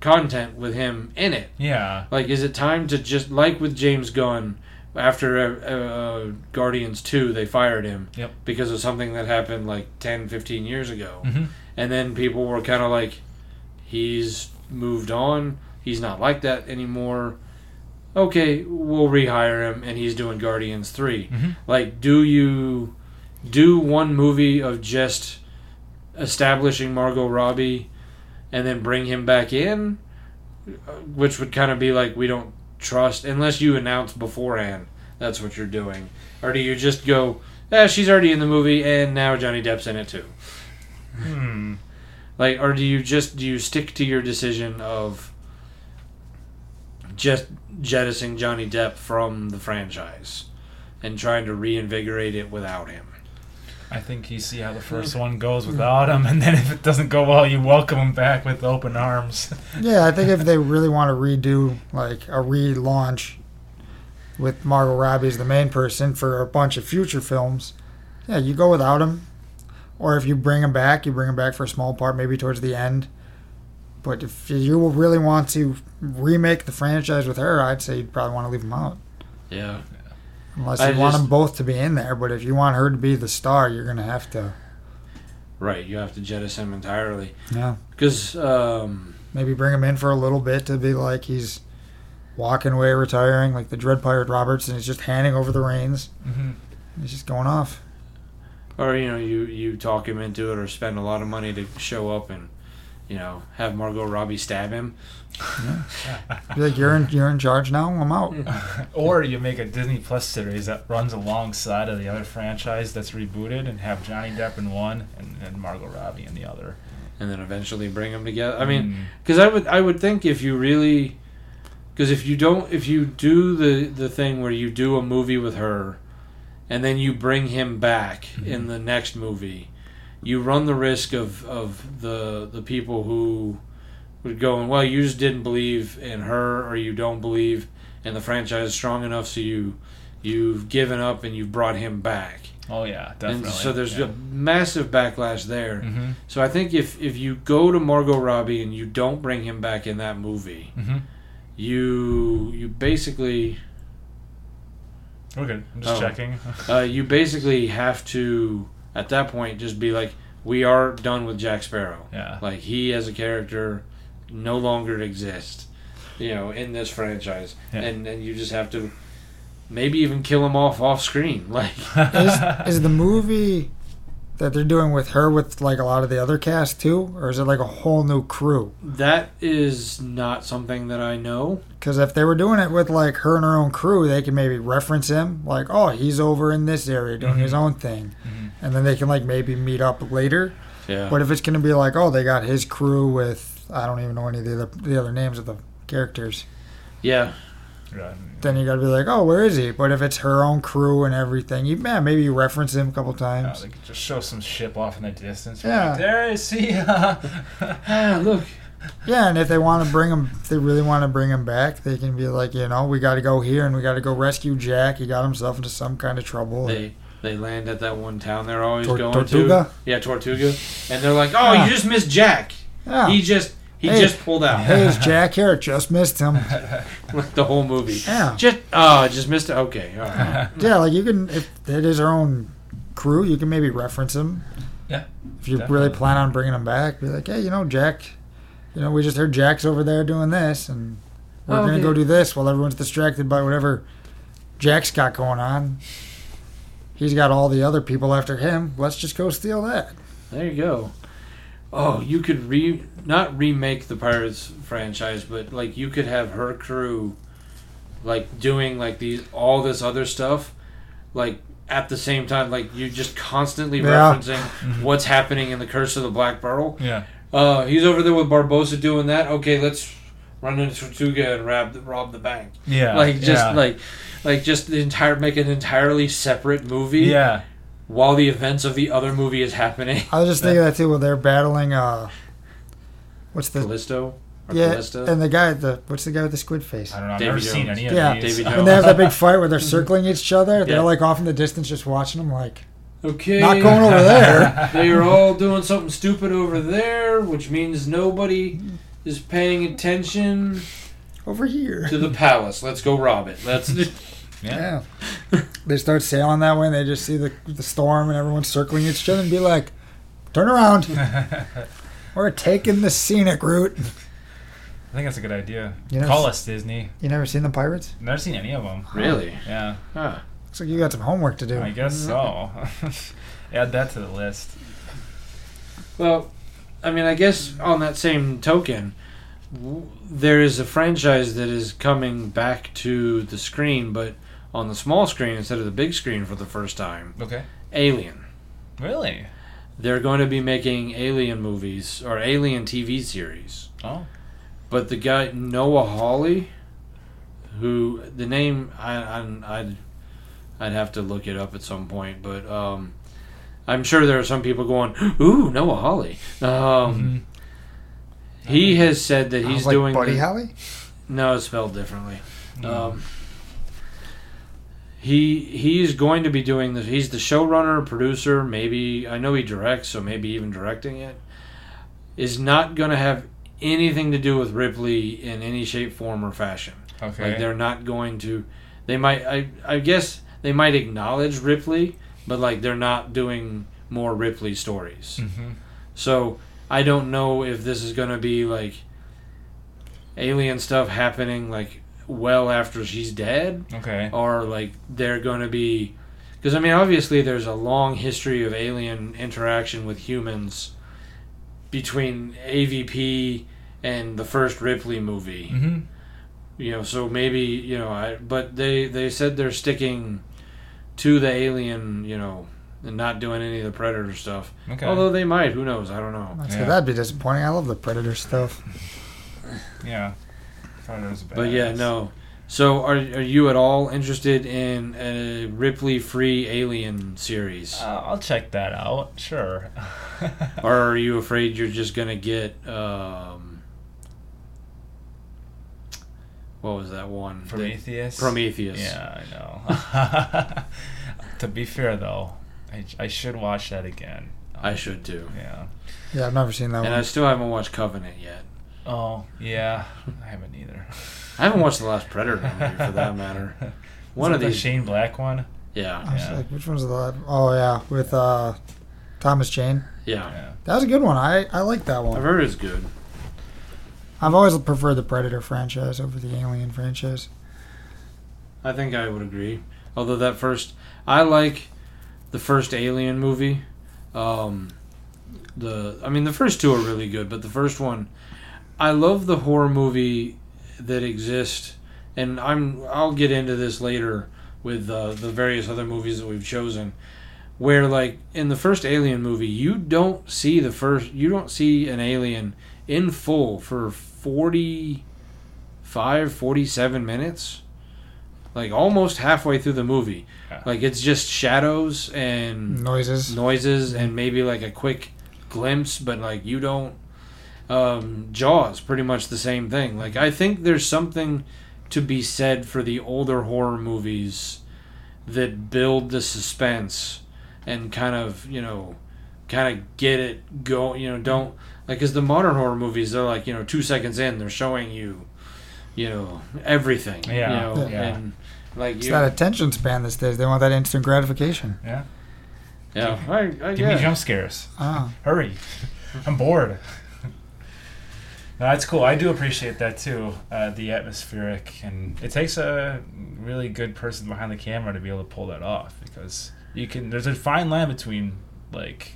content with him in it. Yeah. Like, is it time to just like with James Gunn after uh, uh, Guardians Two, they fired him Yep. because of something that happened like 10, 15 years ago, hmm and then people were kind of like, he's moved on, he's not like that anymore. Okay, we'll rehire him, and he's doing Guardians 3 hmm like do you do one movie of just establishing Margot Robbie and then bring him back in? Which would kind of be like we don't trust unless you announce beforehand that's what you're doing. Or do you just go eh, she's already in the movie and now Johnny Depp's in it too. Hmm. like or do you just do you stick to your decision of just jettisoning Johnny Depp from the franchise and trying to reinvigorate it without him I think you see how the first one goes without him, and then if it doesn't go well, you welcome him back with open arms. Yeah, I think if they really want to redo like a relaunch with Margot Robbie as the main person for a bunch of future films, yeah, you go without him. Or if you bring him back, you bring him back for a small part, maybe towards the end. But if you really want to remake the franchise with her, I'd say you'd probably want to leave him out. yeah Unless I you want just- them both to be in there. But if you want her to be the star, you're going to have to, right you have to jettison him entirely yeah, because um, maybe bring him in for a little bit to be like he's walking away, retiring, like the Dread Pirate Roberts, and he's just handing over the reins. hmm He's just going off. or you know you you talk him into it or spend a lot of money to show up and you know have Margot Robbie stab him Be like, you're in, you're in charge now. I'm out. Or you make a Disney Plus series that runs alongside of the other franchise that's rebooted, and have Johnny Depp in one and, and Margot Robbie in the other. and then eventually bring them together I mean Mm. because I would I would think if you really because if you don't if you do the the thing where you do a movie with her and then you bring him back in the next movie you run the risk of of the the people who would go and well you just didn't believe in her or you don't believe in the franchise strong enough so you you've given up and you've brought him back Oh yeah, definitely. and so there's yeah. a massive backlash there hmm so I think if if you go to Margot Robbie and you don't bring him back in that movie, hmm you you basically We're. I'm just Oh. checking. uh, you basically have to at that point just be like, we are done with Jack Sparrow. yeah. Like he as a character no longer exists, you know, in this franchise, Yeah. and and you just have to maybe even kill him off off screen, like. Is, is the movie that they're doing with her with like a lot of the other cast too, or is it like a whole new crew? That is not something that I know. Because if they were doing it with like her and her own crew, they can maybe reference him, like, oh, he's over in this area doing his Mhm. own thing, Mhm. and then they can like maybe meet up later. Yeah. But if it's gonna be like, oh, they got his crew with, I don't even know any of the other, the other names of the characters, yeah. Yeah. then you gotta be like, oh, where is he? But if it's her own crew and everything, you yeah, maybe you reference him a couple times. they could just show some ship off in the distance. Yeah. Like, there is he. Ah, look. Yeah, and if they want to bring him, if they really want to bring him back, they can be like, you know, we got to go here and we got to go rescue Jack. He got himself into some kind of trouble. They they land at that one town they're always Tor- going Tortuga? to. Yeah, Tortuga. And they're like, "Oh, Yeah. you just missed Jack. yeah. He just he Hey. just pulled out hey, it's Jack here. Just missed him. like the whole movie. Yeah. Just oh, just missed it. Okay, all right. Yeah, like you can, if it is our own crew, you can maybe reference him. Yeah, If you definitely. really plan on bringing him back, be like, hey, you know, Jack, you know, we just heard Jack's over there doing this, and we're Oh, going to okay. go do this while everyone's distracted by whatever Jack's got going on. He's got all the other people after him. Let's just go steal that. There you go. Oh, you could re not remake the Pirates franchise, but like you could have her crew like doing like these all this other stuff like at the same time like you just constantly Yeah. referencing Mhm. what's happening in the Curse of the Black Pearl. yeah. Uh, he's over there with Barbossa doing that. Okay, let's run into Tortuga and rob the, rob the bank. Yeah. like just yeah. like like just the entire make an entirely separate movie Yeah. While the events of the other movie is happening. I was just thinking that too when they're battling. uh What's the Callisto or yeah? Callista? And the guy, the what's the guy with the squid face? I don't know. I've Davy never seen any of Yeah. these. Davy When they have that big fight where they're circling each other, they're Yeah. like off in the distance just watching them. Like okay, not going over there. they are all doing something stupid over there, which means nobody is paying attention Over here. to the palace. Let's go rob it. Let's. Yeah. Yeah. they start sailing that way and they just see the, the storm and everyone's circling each other and be like, turn around. We're taking the scenic route. I think that's a good idea. You Call s- us Disney. You never seen the pirates? Never seen any of them. Really? Yeah, Huh. Looks like you got some homework to do. I guess mm-hmm. so. Add that to the list. Well, I mean, I guess on that same token, w- there is a franchise that is coming back to the screen, but on the small screen instead of the big screen for the first time. Okay. Alien. Really? They're going to be making Alien movies or Alien TV series. Oh. But the guy Noah Hawley, who the name I, I I'd I'd have to look it up at some point, but um, I'm sure there are some people going, "Ooh, Noah Hawley." Um, Mhm. He has said that he's like, doing Buddy the- Holly? no, it's spelled differently. Mm. Um, he he's going to be doing this. He's the showrunner, producer. Maybe I know he directs, so maybe even directing it. Is not going to have anything to do with Ripley in any shape, form, or fashion. okay. Like they're not going to. They might. I I guess they might acknowledge Ripley, but like they're not doing more Ripley stories. hmm So I don't know if this is going to be like alien stuff happening like well after she's dead, Okay. or like they're going to be because I mean obviously there's a long history of alien interaction with humans between AVP and the first Ripley movie. hmm You know, so maybe you know, I but they they said they're sticking to the alien, you know, and not doing any of the predator stuff. Okay. Although they might, who knows? I don't know. I'd Yeah. that'd be disappointing. I love the Predator stuff. yeah. Thought it was But yeah, no. So are are you at all interested in a Ripley free alien series? Uh, I'll check that out. Sure. or are you afraid you're just gonna get um what was that one? The- Prometheus. Prometheus. Yeah, I know. to be fair, though, I, I should watch that again. I should too. Yeah. Yeah, I've never seen that one. And I still haven't watched Covenant yet. Oh, yeah. I haven't either. I haven't watched the last Predator movie for that matter. One of the these Shane Black one. Yeah. I was yeah. like, which one's the last? Oh yeah, with uh, Thomas Jane. Yeah. Yeah. That was a good one. I I like that one. I've heard it's good. I've always preferred the Predator franchise over the Alien franchise. I think I would agree. Although that first, I like the first Alien movie. Um, the I mean the first two are really good, but the first one, I love the horror movie that exists, and I'm I'll get into this later with uh, the various other movies that we've chosen. Where like in the first Alien movie, you don't see the first, you don't see an alien in full for 45, 47 minutes like almost halfway through the movie. Yeah. Like it's just shadows and Noises. noises and maybe like a quick glimpse, but like you don't. Um, Jaws, pretty much the same thing. Like I think there's something to be said for the older horror movies that build the suspense and kind of you know, kind of get it go. You know, don't like because the modern horror movies they're like you know two seconds in they're showing you, you know, everything. Yeah. You know, Yeah. and like It's you. that attention span these days. They want that instant gratification. Yeah. yeah, I, I Give me jump scares. Ah, Hurry. I'm bored. No, that's cool. I do appreciate that too. Uh, the atmospheric, and it takes a really good person behind the camera to be able to pull that off because you can. There's a fine line between like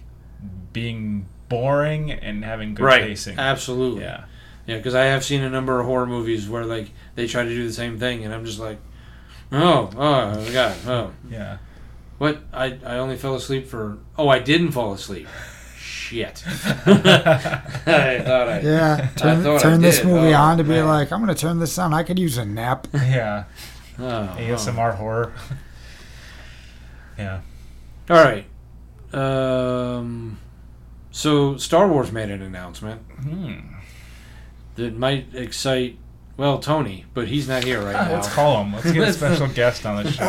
being boring and having good right. pacing. Absolutely. Yeah. Yeah, because I have seen a number of horror movies where like they try to do the same thing, and I'm just like, oh, oh, God, oh, Yeah. what? I I only fell asleep for. Oh, I didn't fall asleep. Shit. I thought I. yeah. Turn, thought I turn this movie Oh, on to be man. like, I'm gonna turn this on. I could use a nap. Yeah. Oh, oh. ASMR horror. yeah. All right. Um. So Star Wars made an announcement Hmm. that might excite. Well, Tony, but he's not here right now. Let's call him. Let's get a special guest on the show.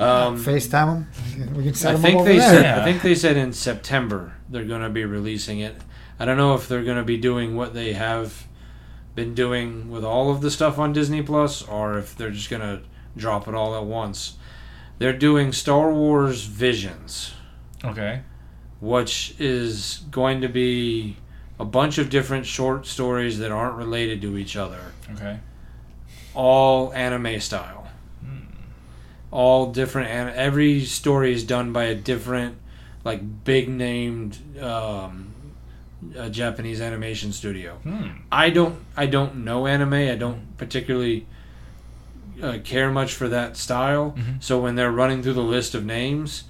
Um, FaceTime him. We can set I him up think over they there. said. Yeah. I think they said in September they're going to be releasing it. I don't know if they're going to be doing what they have been doing with all of the stuff on Disney Plus, or if they're just going to drop it all at once. They're doing Star Wars Visions, Okay. which is going to be a bunch of different short stories that aren't related to each other, Okay. all anime style. All different and every story is done by a different like big named um, uh, Japanese animation studio. Hmm. I don't I don't know anime. I don't particularly uh, care much for that style. Mhm. So when they're running through the list of names,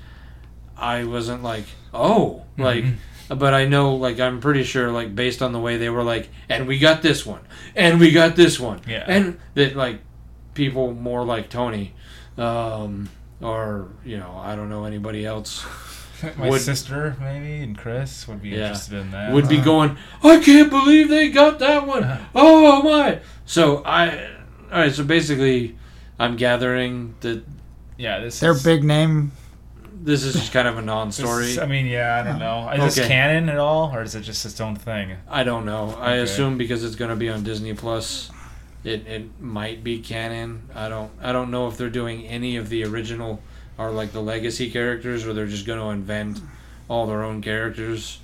I wasn't like, "Oh, like Mhm. but I know like I'm pretty sure like based on the way they were like and we got this one and we got this one. Yeah. And that like people more like Tony um or you know, I don't know anybody else My Would- sister, maybe, and Chris would be Yeah. interested in that. would be Uh. going, I can't believe they got that one. Oh my! So I, all right. So basically, I'm gathering that yeah, this Their is, big name. this is just kind of a non-story. is- I mean, yeah, I don't know. Is this canon at all, or is it just its own thing? I don't know. I assume because it's going to be on Disney Plus, it, it might be canon. I don't I don't know if they're doing any of the original or like the legacy characters, or they're just going to invent all their own characters.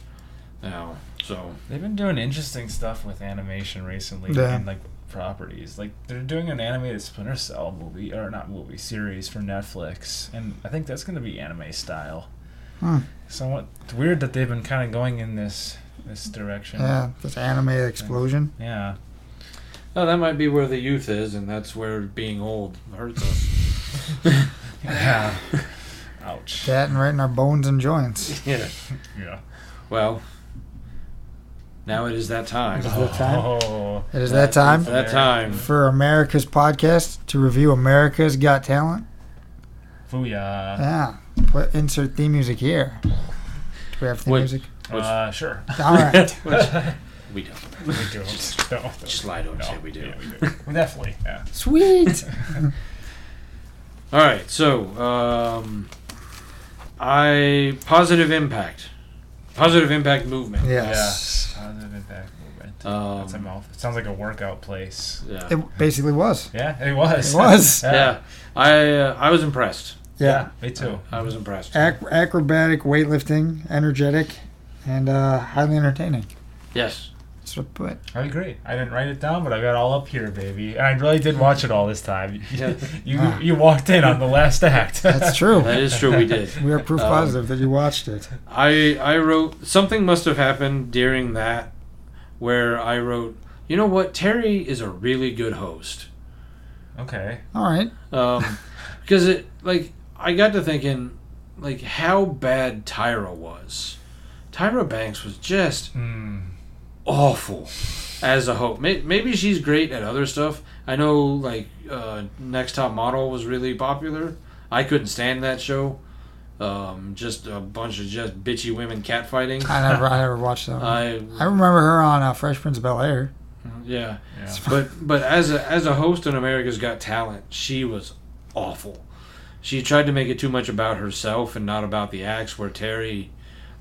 Now, so They've been doing interesting stuff with animation recently Yeah. and like properties. Like they're doing an animated Splinter Cell movie or not movie series for Netflix, and I think that's going to be anime style. Hmm. Somewhat it's weird that they've been kind of going in this this direction. Yeah, this anime explosion. Yeah. Oh, that might be where the youth is, and that's where being old hurts us. Yeah. Ouch. That and right in our bones and joints. yeah. Yeah. Well, now it is that time. Is that time? Oh. It is that time That time. for America's podcast to review America's Got Talent. Booyah. Yeah. Put insert theme music here. Do we have theme Wait. music? Uh, sure. All right. We don't. we do. No, no. Just lie to him, No. say we do. Yeah, we do. Definitely. Yeah. Sweet. All right, so um, I positive impact, positive impact movement. Yes. Yeah. Positive impact movement. Um, That's a mouth. It sounds like a workout place. Yeah. It basically was. Yeah, it was. It was. yeah, I uh, I was impressed. Yeah. me too. I was impressed. Ac- acrobatic weightlifting, energetic, and uh, highly entertaining. Yes. That's what I put. I agree. I didn't write it down, but I got all up here, baby. And I really did watch it all this time. Yeah. you Ah. you walked in on the last act. That's true. That is true. We did. We are proof Um, positive that you watched it. I I wrote something must have happened during that where I wrote, you know what, Terry is a really good host. okay. All right. Um, because it like I got to thinking like how bad Tyra was. Tyra Banks was just Hmm. Awful as a host. Maybe she's great at other stuff. I know like uh, Next Top Model was really popular. I couldn't stand that show. Um, just a bunch of just bitchy women catfighting. I never, I never watched that. One. I I remember her on uh, Fresh Prince of Bel Air. yeah. Yeah. but but as a as a host on America's Got Talent, she was awful. She tried to make it too much about herself and not about the acts. Where Terry,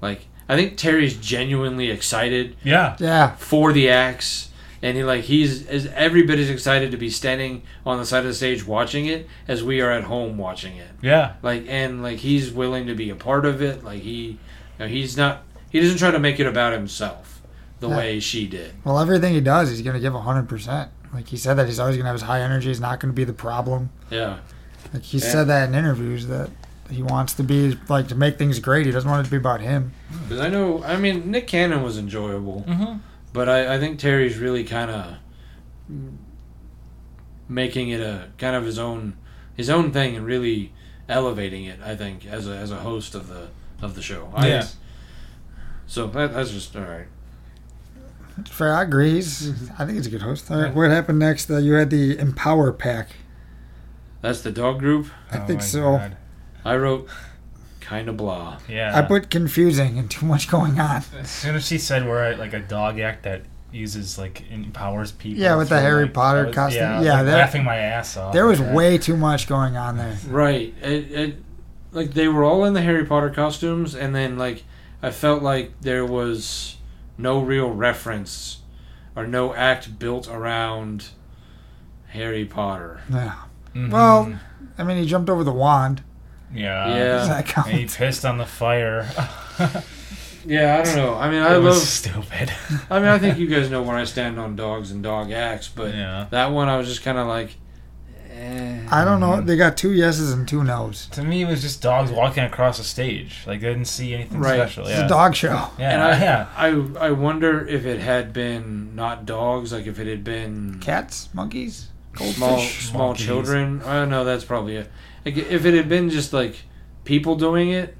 like, I think Terry's genuinely excited Yeah. Yeah. for the acts, and he like he's as every bit as excited to be standing on the side of the stage watching it as we are at home watching it. Yeah. Like and like he's willing to be a part of it. Like he, you know, he's not. He doesn't try to make it about himself the Yeah. way she did. Well, everything he does, he's going to give 100%. Like he said that he's always going to have his high energy. He's not going to be the problem. Yeah. Like he Yeah. said that in interviews that he wants to be like to make things great. He doesn't want it to be about him. Because I know, I mean, Nick Cannon was enjoyable, Mm-hmm. but I, I think Terry's really kind of making it a kind of his own his own thing and really elevating it. I think as a as a host of the of the show. I, Yeah. So that, that's just all right. Fair, I agree. He's, I think he's a good host. All right, what happened next? Uh, you had the Empower Pack. That's the dog group. I Oh think so. I wrote kind of blah. Yeah. I put confusing and too much going on. as soon as she said we're at like a dog act that uses like empowers people. Yeah, with the Harry like- Potter was- costume. Yeah, Yeah, like, that- laughing my ass off. There was at that. way too much going on there. Right. It, it like they were all in the Harry Potter costumes, and then like I felt like there was no real reference or no act built around Harry Potter. Yeah. Mhm. Well, I mean, he jumped over the wand. Yeah, Yeah. That count? And he pissed on the fire. Yeah, I don't know. I mean, I it was love. stupid. I mean, I think you guys know where I stand on dogs and dog acts, but yeah. that one I was just kind of like, eh. I don't know. They got two yeses and two nos. To me, it was just dogs walking across the stage. Like they didn't see anything Right. special. It's Yeah. a dog show. Yeah. and I, yeah. I, I wonder if it had been not dogs, like if it had been Cats, monkeys, small small Monkeys. children. I don't know. That's probably it. Like if it had been just like people doing it,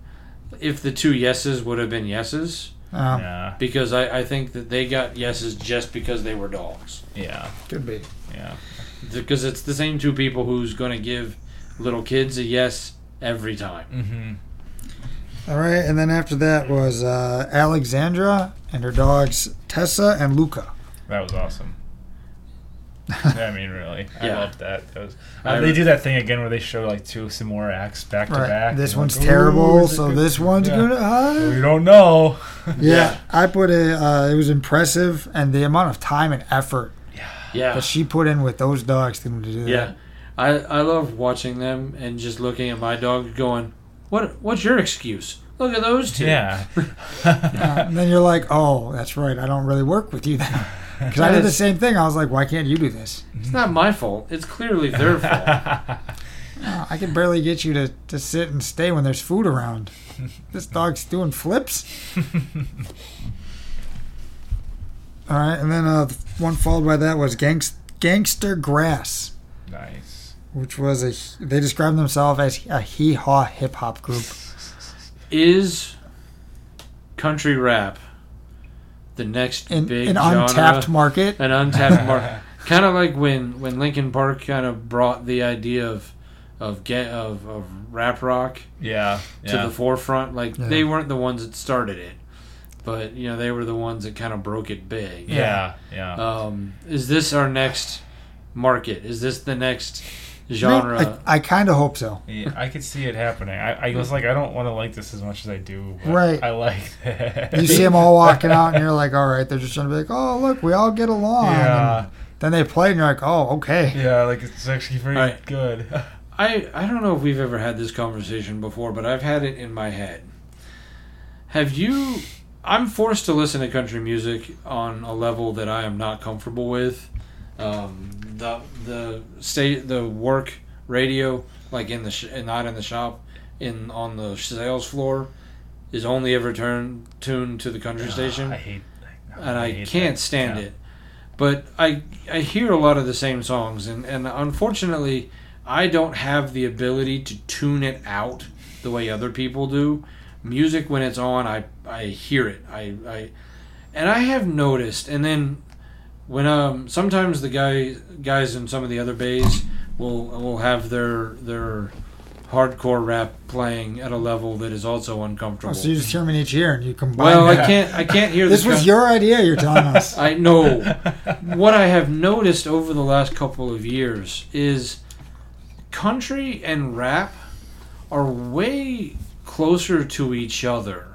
if the two yeses would have been yeses, Uh, Yeah. because I, I think that they got yeses just because they were dogs. Yeah. Could be. Yeah. Because it's the same two people who's going to give little kids a yes every time. Mm-hmm. All right, and then after that was uh, Alexandra and her dogs Tessa and Luca. That was awesome. I mean, really, I Yeah. loved that. that was, I uh, they do that thing again where they show like two some more acts back to back. This one's like, terrible, is it so good?" this one's Yeah. gonna. Uh, We don't know. yeah, Yeah. I put a. Uh, it was impressive, and the amount of time and effort Yeah. that she put in with those dogs to do Yeah. that. I, I love watching them and just looking at my dog going, what What's your excuse? Look at those two. Yeah. Uh, and then you're like, oh, that's right. I don't really work with you then. Because I did the same thing. I was like, why can't you do this? It's not my fault. It's clearly their fault. Uh, I can barely get you to, to sit and stay when there's food around. This dog's doing flips. All right, and then uh, one followed by that was Gangs- Gangstagrass, nice. which was a. They described themselves as a hee haw hip hop group. Is country rap the next In big an genre? untapped market. an untapped market. kind of like when when Linkin Park kind of brought the idea of of get of, of rap rock Yeah. to Yeah. the forefront. Like Yeah. they weren't the ones that started it, but you know they were the ones that kind of broke it big. yeah. Yeah. Um, is this our next market? Is this the next genre? I, I kind of hope so. Yeah, I could see it happening. I, I was like, I don't want to like this as much as I do. But Right. I like it. You see them all walking out, and you're like, all right, they're just trying to be like, oh, look, we all get along. Yeah. And then they play, and you're like, oh, okay. Yeah, like it's actually pretty Right. good. I I don't know if we've ever had this conversation before, but I've had it in my head. Have you? I'm forced to listen to country music on a level that I am not comfortable with. Um, the the state the work radio like in the sh- not in the shop in on the sales floor is only ever turned tuned to the country ah, station I hate. and I, hate can't that. stand Yeah. it. But I I hear a lot of the same songs, and and unfortunately, I don't have the ability to tune it out the way other people do. Music when it's on, I I hear it. I I and I have noticed, and then when um sometimes the guy guys in some of the other bays will will have their their hardcore rap playing at a level that is also Oh, uncomfortable. so you them each ear, and you combine. well, I can't I can't hear this the was con- your idea. You're telling us. I know. what I have noticed over the last couple of years is country and rap are way closer to each other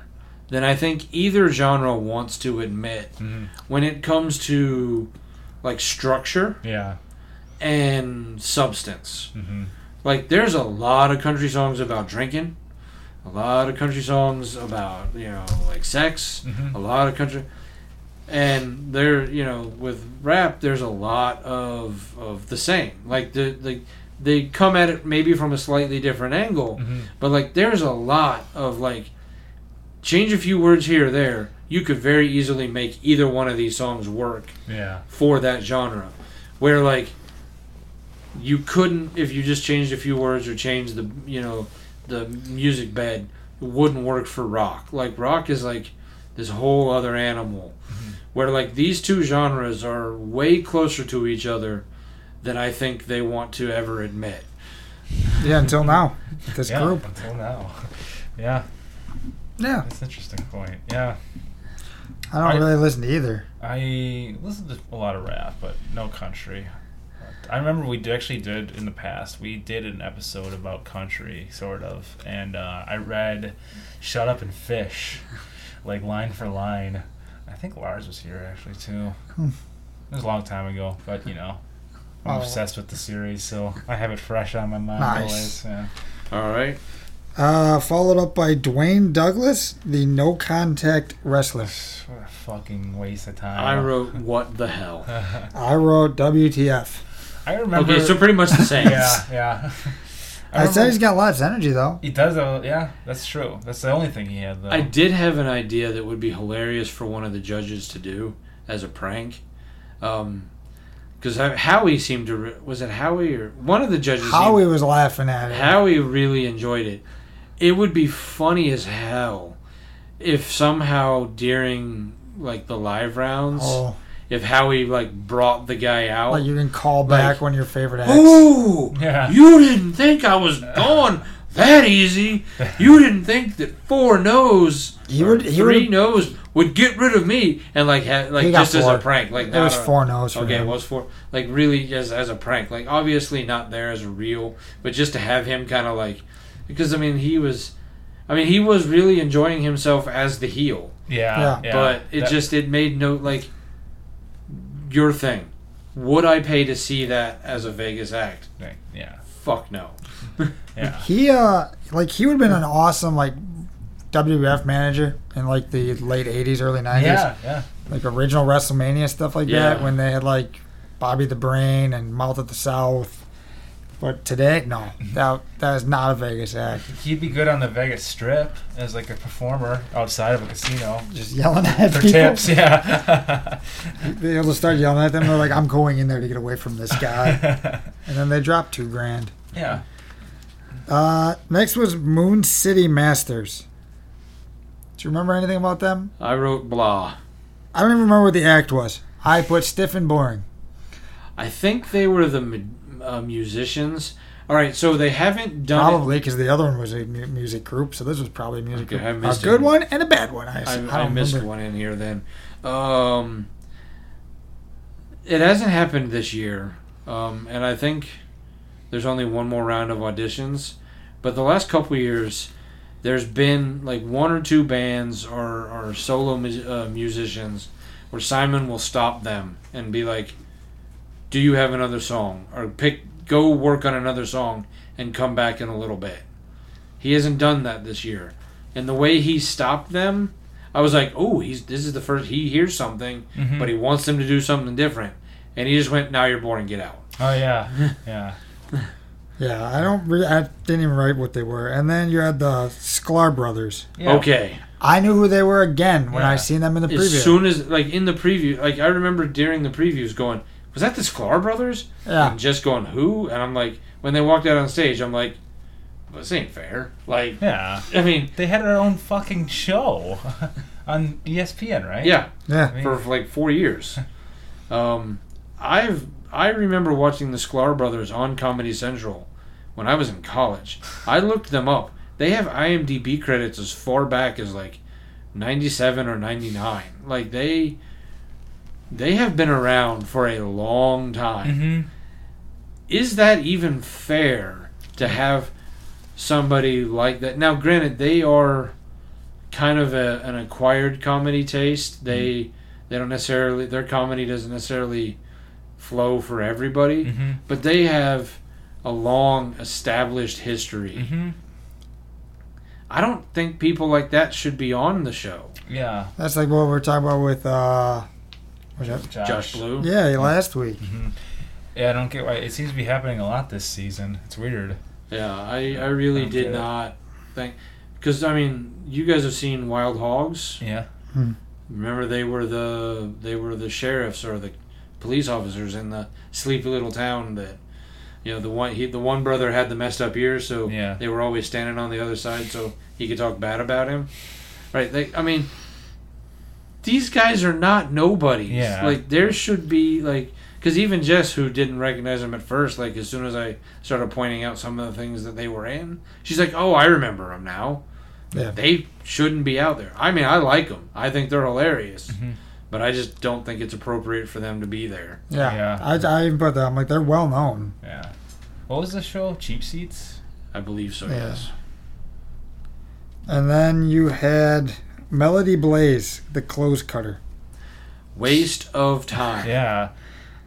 than I think either genre wants to admit Mhm. when it comes to like structure Yeah. and substance. hmm Like there's a lot of country songs about drinking, a lot of country songs about, you know, like sex, Mhm. a lot of country and there you know with rap there's a lot of of the same like the the they come at it maybe from a slightly different angle Mhm. but like there's a lot of like change a few words here or there you could very easily make either one of these songs work Yeah. for that genre where like you couldn't if you just changed a few words or changed the you know the music bed it wouldn't work for rock like rock is like this whole other animal mm-hmm. where like these two genres are way closer to each other than I think they want to ever admit yeah, until now, this yeah. group. Until now. Yeah. Yeah, That's an interesting point. Yeah. I don't I- really listen to either. I listen to a lot of rap, but no country. I remember we did, actually did in the past. We did an episode about country, sort of, and uh, I read "Shut Up and Fish," like line for line. I think Lars was here actually too. Hmm. It was a long time ago, but you know, I'm Oh. obsessed with the series, so I have it fresh on my mind Nice. always. Yeah. All right. Uh, followed up by Dwayne Douglas, the no contact wrestler. What a fucking waste of time. I wrote what the hell. I wrote WTF. I remember. Okay, so pretty much the same. yeah, yeah. I, said he's got lots of energy though. He does though. Yeah, that's true. That's the only thing he had though. I did have an idea that would be hilarious for one of the judges to do as a prank. Um, because Howie seemed to re- was it Howie or one of the judges? seemed- Howie was laughing at it. Howie really enjoyed it. It would be funny as hell if somehow during like the live rounds, Oh, if Howie like brought the guy out. like you can call back Like, one of your favorite acts. Ooh, Yeah. you didn't think I was gone that easy. You didn't think that four no's, He would- he three would- no's would get rid of me, and like ha- like He got just as a prank, like It was a- four no's for Okay, him. it was four. Like really, as as a prank. Like obviously not there as a real, but just to have him kind of like, because I mean he was, I mean he was really enjoying himself as the heel, yeah, Yeah. yeah. but it That- just it made no like. Your thing. Would I pay to see that as a Vegas act? yeah, Fuck no. yeah. He uh like he would have been an awesome like WWF manager in like the late '80s, early '90s, Yeah, yeah. like original WrestleMania stuff like Yeah. that when they had like Bobby the Brain and Mouth of the South. But today, no, that that is not a Vegas act. He'd be good on the Vegas Strip as like a performer outside of a casino Just yelling at for people. tips. Yeah. They'll start yelling at them. They're like, "I'm going in there to get away from this guy," and then they drop two grand. yeah. Uh, next was Moon City Masters. Do you remember anything about them? I wrote blah. I don't even remember what the act was. I put stiff and boring. I think they were the mu- uh, musicians. All right, so they haven't done Probably because the other one was a mu- music group, so this was probably a music Okay, group. A good one and a bad one. I, I, I, I, don't missed remember. one in here then. Um, it hasn't happened this year, um, and I think there's only one more round of auditions. But the last couple years, there's been like one or two bands or, or solo mus- uh, musicians where Simon will stop them and be like, "Do you have another song?" or pick go work on another song and come back in a little bit. He hasn't done that this year, and the way he stopped them, I was like, "Oh, he's this is the first he hears something, Mhm. but he wants them to do something different." And he just went, "Now you're boring, get out." Oh yeah, yeah. Yeah, I don't. Re- I didn't even write what they were. And then you had the Sklar brothers. yeah. Okay. I knew who they were again when I seen them in the preview. As preview. soon as like in the preview, like I remember during the previews going, "Was that the Sklar brothers?" yeah, And just going, "Who?" And I'm like, when they walked out on stage, I'm like, well, "This ain't fair." Like, Yeah. I mean, They had their own fucking show on ESPN, right? yeah, yeah. I mean, for like four years. Um, I've I remember watching the Sklar brothers on Comedy Central when I was in college. I looked them up. They have IMDb credits as far back as like ninety seven or ninety nine. Like they they have been around for a long time. hmm Is that even fair to have somebody like that? Now, granted, they are kind of a, an acquired comedy taste. They they don't necessarily their comedy doesn't necessarily flow for everybody, hmm but they have a long established history. hmm I don't think people like that should be on the show. Yeah. That's like what we're talking about with uh, was that? Josh. Josh Blue. Yeah, last week. hmm Yeah, I don't get why it seems to be happening a lot this season. It's weird. Yeah, I, I really don't did get it. not think because I mean you guys have seen Wild Hogs. Yeah. Remember they were the they were the sheriffs or the police officers in the sleepy little town that you know the one he the one brother had the messed up ears so Yeah. they were always standing on the other side so he could talk bad about him. Right? They I mean these guys are not nobodies. Yeah. Like there should be like because even Jess, who didn't recognize him at first, like as soon as I started pointing out some of the things that they were in, she's like, "Oh, I remember them now." Yeah. They shouldn't be out there. I mean, I like them. I think they're hilarious, Mhm. but I just don't think it's appropriate for them to be there. Yeah, Yeah. I, I even put that. I'm like, they're well known. Yeah. What was the show? Cheap Seats. I believe so. Yeah. Yes. And then you had Melody Blaze, the clothes cutter. Waste of time. Yeah.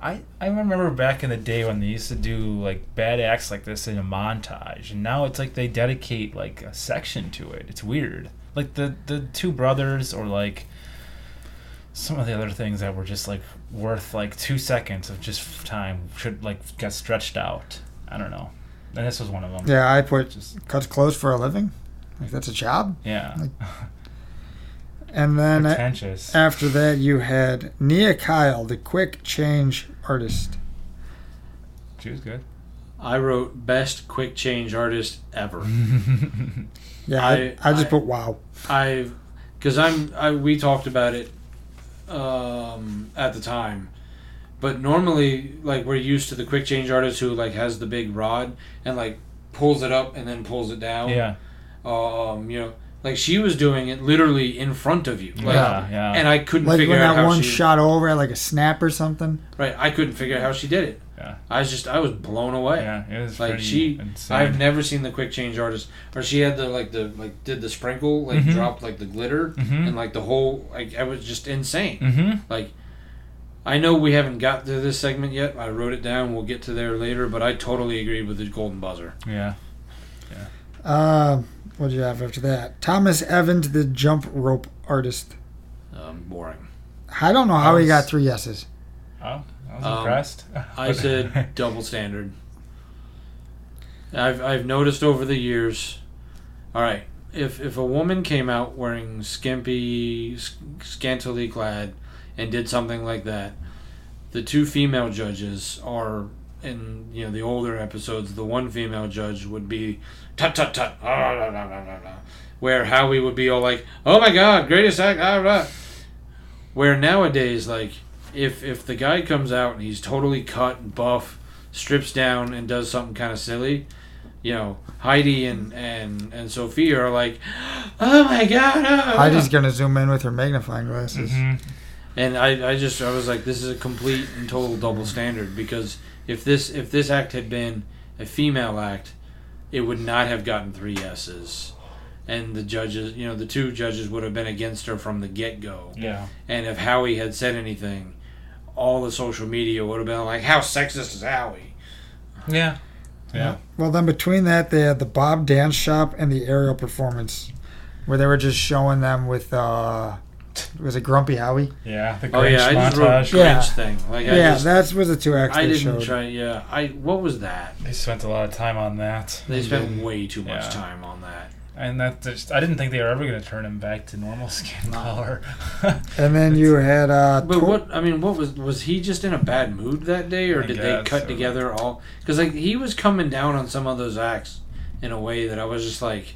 I, I remember back in the day when they used to do like bad acts like this in a montage, and now it's like they dedicate like a section to it. It's weird. Like the the two brothers, or like some of the other things that were just like worth like two seconds of just time should like get stretched out. I don't know. And this was one of them. Yeah, I put Just cuts clothes for a living. Like that's a job. yeah. Like- And then a- Pretentious. after that, you had Nia Kyle, the quick change artist. She was good. I wrote best quick change artist ever. Yeah, I, I- I, just I- put wow. I, because I'm, I we talked about it, um, at the time, but normally like we're used to the quick change artist who like has the big rod and like pulls it up and then pulls it down. yeah. Um, you know, like she was doing it literally in front of you. Like, yeah. Yeah. And I couldn't Like figure when out that how one she. shot over at like a snap or something. Right, I couldn't figure out how she did it. Yeah. I was just, I was blown away. yeah. It was Like she, insane. I've never seen the quick change artist, or she had the like the like did the sprinkle like Mhm. dropped like the glitter Mhm. and like the whole like I was just insane. Mm-hmm. Like, I know we haven't got to this segment yet. I wrote it down. We'll get to there later, but I totally agree with the golden buzzer. Yeah. Yeah. Um. Uh, what do you have after that? Thomas Evans, the jump rope artist. Um, boring. I don't know how he got three yeses. Oh, I was Um, impressed. I said double standard. I've I've noticed over the years. All right, if if a woman came out wearing skimpy, s- scantily clad, and did something like that, the two female judges are in you know the older episodes. The one female judge would be tut tut tut, ah, la, la, la, la, la, where Howie would be all like, "Oh my God, greatest act!" Ah, blah. Where nowadays, like if if the guy comes out and he's totally cut and buff, strips down and does something kind of silly, you know, Heidi and and and Sophia are like, "Oh my god!" ah." Heidi's gonna zoom in with her magnifying glasses. Mhm. And I, I just I was like, this is a complete and total double standard because if this if this act had been a female act, it would not have gotten three yeses, and the judges, you know, the two judges would have been against her from the get go. Yeah. And if Howie had said anything, all the social media would have been like, "How sexist is Howie?" Yeah. Yeah. Well, then between that, they had the Bob Dance Shop and the aerial performance, where they were just showing them with, uh, was it Grumpy Howie? Yeah. The Grinch Oh yeah, I just wrote montage. Grinch Yeah. thing. Like I yeah, just, that was the two acts I they didn't showed. try. Yeah, I what was that? They spent a lot of time on that, They spent did. way too much Yeah. time on that. and that just I didn't think they were ever going to turn him back to normal skin color. And then you had, uh, But Tor- what I mean, what was was he just in a bad mood that day, or I did they cut or- together all? Because like he was coming down on some of those acts in a way that I was just like,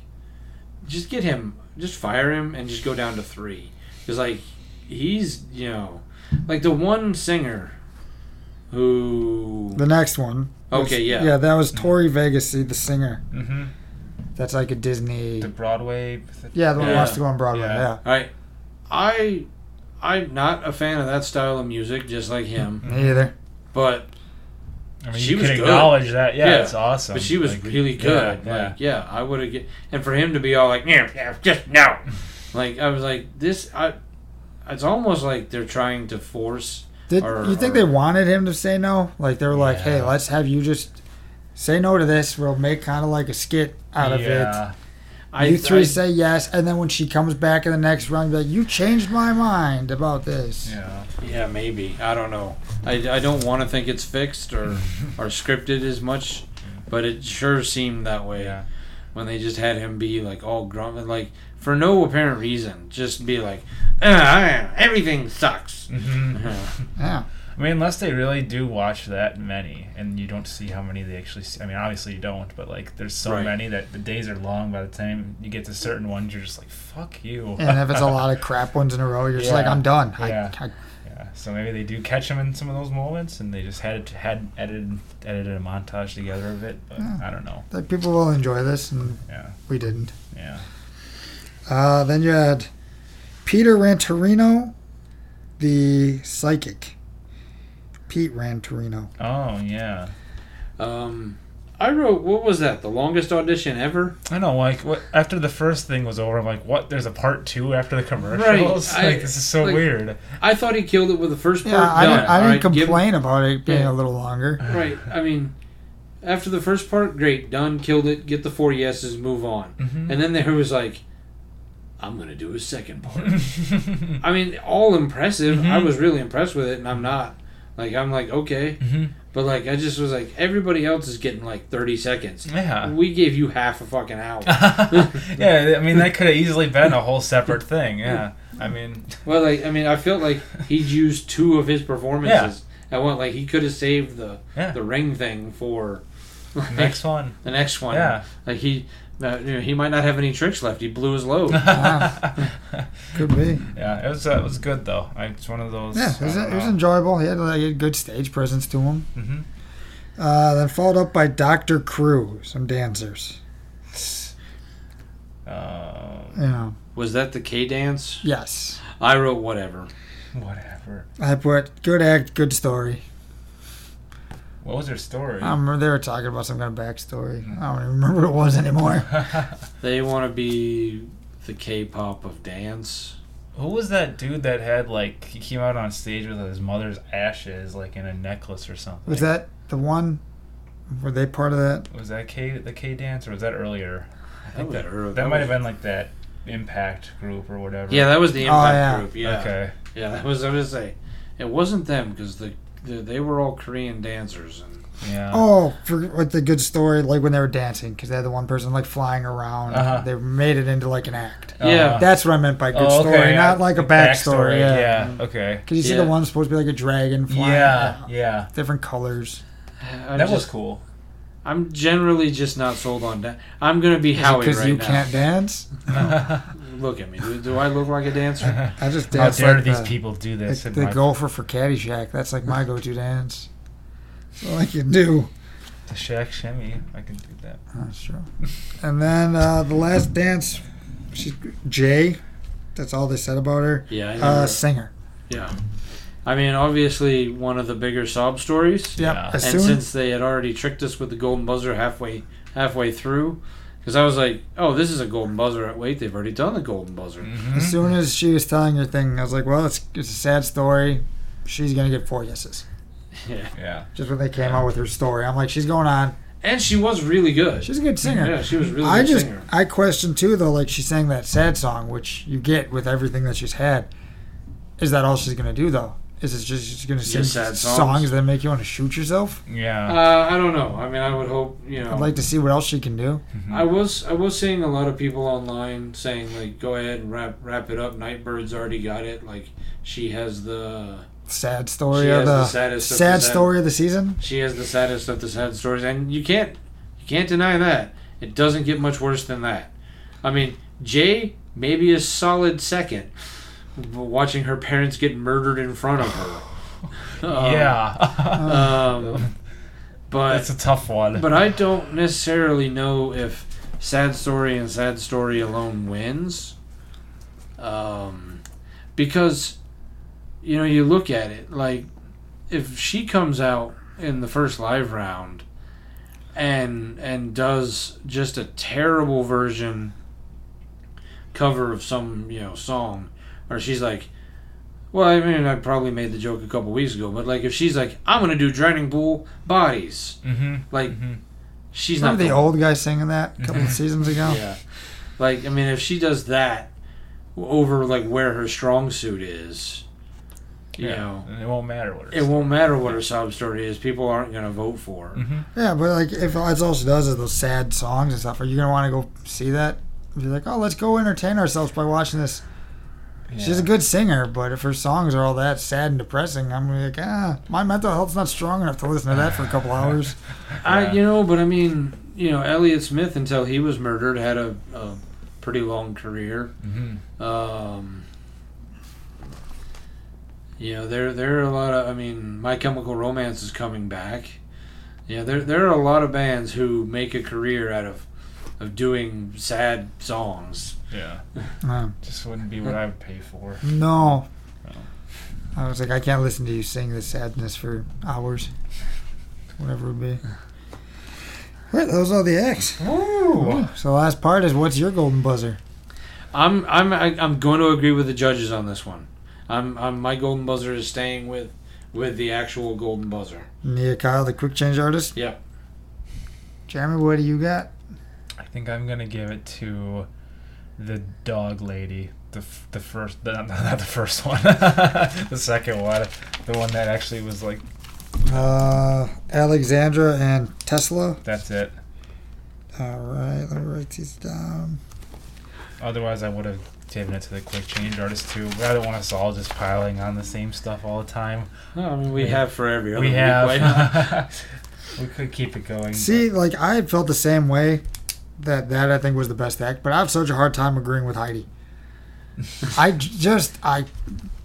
just get him, just fire him, and just go down to three. Because like he's you know, like the one singer who the next one. was- Okay, yeah. Yeah, that was Tori Vegas, the singer. mm-hmm. That's like a Disney. The Broadway. Yeah, the one Yeah. wants to go on Broadway. Yeah. Yeah. I I I'm not a fan of that style of music, just like him. Me either. But I mean, She you was can good. acknowledge that. Yeah, Yeah, it's awesome. but she was Like, really good. Yeah, Like yeah, I would have get and for him to be all like yeah, yeah, just no. like I was like this. I. It's almost like they're trying to force. Did Or- you think or- they wanted him to say no? Like they were like, "Hey, let's have you just say no to this. We'll make kind of like a skit out of yeah. I, it. You three I- say yes, and then when she comes back in the next round, be like, "You changed my mind about this." Yeah. Yeah, maybe. I don't know. I, I don't want to think it's fixed or or scripted as much, but it sure seemed that way Yeah. When they just had him be like all grumpy, like for no apparent reason, just be like, "Ah, everything sucks. hmm Yeah. I mean, unless they really do watch that many, and you don't see how many they actually see. I mean, obviously you don't, but like, there's so Right. many that the days are long. By the time you get to certain ones, you're just like, "Fuck you." And if it's a lot of crap ones in a row, you're just like, "I'm done." Yeah. I, yeah. So maybe they do catch him in some of those moments, and they just had had edited edited a montage together of it. But Yeah. I don't know. like people will enjoy this, and Yeah. we didn't. Yeah. Uh, then you had Peter Rantorino, the psychic. Pete Rantorino. Oh yeah. Um, I wrote what was that? The longest audition ever? I know, like what after the first thing was over, I'm like, what? There's a part two after the commercials. Right, I- this is so like- weird. I thought he killed it with the first part Yeah, I done. didn't, I didn't right, give- complain about it being Yeah. a little longer. right. I mean, after the first part, great, done, killed it, get the four yeses, move on. Mhm. And then there was like, I'm gonna do a second part. I mean, all impressive. I Mhm. was really impressed with it, and I'm not. Like, I'm like, okay. Mhm. But, like, I just was like, everybody else is getting like 30 seconds. Yeah. We gave you half a fucking hour. yeah, I mean that could have easily been a whole separate thing. Yeah, I mean, well, like, I mean, I felt like he'd used two of his performances. Yeah. I want, like, he could have saved the, yeah. the ring thing for like, Next one. the next one. Yeah. Like, he. Uh, you know, he might not have any tricks left. He blew his load. Could be. yeah, it was uh, it was good though. I, it's one of those. Yeah, it was, it was enjoyable. He had like a good stage presence to him. hmm Uh, then followed up by Dokteuk Crew, some dancers. Um, You Was that the K dance? yes. I wrote whatever. whatever. I put good act, good story. What was their story? I remember they were talking about some kind of backstory. I don't even remember what it was anymore. They want to be the K-pop of dance. Who was that dude that had like he came out on stage with his mother's ashes like in a necklace or something? Was that the one? Were they part of that? was that K the K dance or was that earlier? I think was that early- that, that might have been like that Impact group or whatever. Yeah, that was the Oh, Impact yeah. group. Yeah, Okay. yeah, that was. I was gonna say, it wasn't them because the, the they were all Korean dancers and Yeah. Oh, for like the good story, like when they were dancing, because they had the one person like flying around. Uh-huh. They made it into like an act. Yeah. That's what I meant by good Oh, story, okay, not like a The backstory. Yeah. Yeah. Okay. Because you see the one supposed to be like a dragon flying. Yeah. Yeah. Different colors. I'm That was cool. I'm generally just not sold on that. I'm gonna be Howie Because right you now. can't dance. Look at me. Do, do I look like a dancer? I just dance. How dance dare like these the, people do like this? in the my- gopher for Caddyshack. That's like my go-to dance. That's all I can do. The Shaq shimmy. I can do that. That's true. And then uh, the last dance, she's Jay. That's all they said about her. Yeah, I Uh, singer. yeah. I mean, obviously, one of the bigger sob stories. Yep. Yeah. And soon since they had already tricked us with the golden buzzer halfway halfway through, because I was like, "Oh, this is a golden buzzer." Wait, they've already done the golden buzzer. Mhm. as soon as she was telling her thing, I was like, well, it's it's a sad story. She's gonna get four yeses. Yeah, Yeah. Just when they came out with her story, I'm like, she's going on. and she was really good. She's a good singer. Yeah, she was a really I good just singer. I question too though, like she sang that sad song, which you get with everything that she's had. Is that all she's gonna do though? Is it just she's gonna sing Just sad songs? songs that make you want to shoot yourself? Yeah. Uh, I don't know. I mean, I would hope you know. I'd like to see what else she can do. Mhm. I was I was seeing a lot of people online saying like, "Go ahead and wrap wrap it up." Nightbirde's already got it. Like she has the Sad story She of has the, the saddest of sad the sad- story of the season. she has the saddest of the sad stories, and you can't you can't deny that. It doesn't get much worse than that. I mean, Jay maybe a solid second. Watching her parents get murdered in front of her. Um, yeah. Um, but That's a tough one. But I don't necessarily know if Sad Story and Sad Story alone wins. Um, because, you know, you look at it, like, if she comes out in the first live round and and does just a terrible version cover of some, you know, song, or she's like, well, I mean, I probably made the joke a couple weeks ago, but like if she's like, I'm gonna do Drowning Pool Bodies, mm-hmm. like Mm-hmm. she's not Remember the going- old guy singing that a couple of seasons ago? Yeah, like I mean, if she does that over like where her strong suit is, you yeah. know, And it won't matter what it won't matter what her sob story is. People aren't gonna vote for her. Mm-hmm. Yeah, but like if that's all she does is those sad songs and stuff, are you gonna want to go see that? Be like, oh, let's go entertain ourselves by watching this. She's a good singer, but if her songs are all that sad and depressing, I'm gonna be like, ah, my mental health's not strong enough to listen to that for a couple hours. I, you know, but I mean, you know, Elliott Smith until he was murdered had a, a pretty long career. Mm-hmm. Um, you know, there there are a lot of. I mean, My Chemical Romance is coming back. Yeah, there there are a lot of bands who make a career out of of doing sad songs. Yeah. Uh, Just wouldn't be what I would pay for. no. No. I was like, I can't listen to you sing this sadness for hours. Whatever it would be. Right, those are the X. Ooh. So the last part is what's your golden buzzer? I'm I'm I- I'm going to agree with the judges on this one. I'm, I'm my golden buzzer is staying with with the actual golden buzzer. Léa Kyle, the quick change artist. Yep. Jeremy, what do you got? I think I'm gonna give it to the dog lady. The, f- the first, the, not the first one, the second one, the one that actually was like, Uh, Alexandra and Tesla. that's it. All right, let me write these down. Otherwise, I would have given it to the quick change artist too. I don't want us all just piling on the same stuff all the time. No, I mean we We- have for every other we week, have. we could keep it going. See, like I had felt the same way. That that I think was the best act, but I have such a hard time agreeing with Heidi. I just I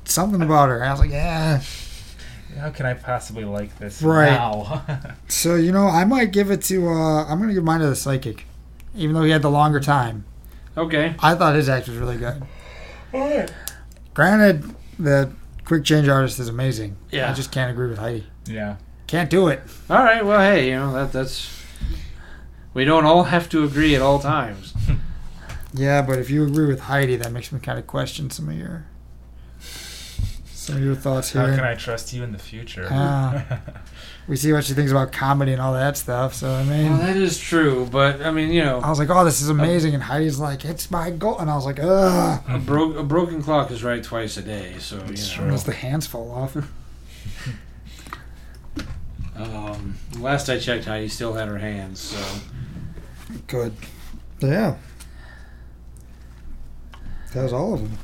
something about her. I was like, yeah. how can I possibly like this Right. now? So you know, I might give it to. uh I'm gonna give mine to the psychic, even though he had the longer time. Okay. I thought his act was really good. Yeah. Granted, the quick change artist is amazing. Yeah. I just can't agree with Heidi. yeah. Can't do it. All right. Well, hey, you know that that's we don't all have to agree at all times. Yeah, but if you agree with Heidi, that makes me kind of question some of your some of your thoughts here. How can I trust you in the future? Ah. we see what she thinks about comedy and all that stuff. So I mean, Well, that is true, but I mean, you know, I was like, "Oh, this is amazing," and Heidi's like, "It's my goal," and I was like, "Ugh." a, bro- a broken clock is right twice a day. So you know. true. Unless the hands fall off. Um, last I checked, Heidi still had her hands. So Good. Yeah. That was all of them.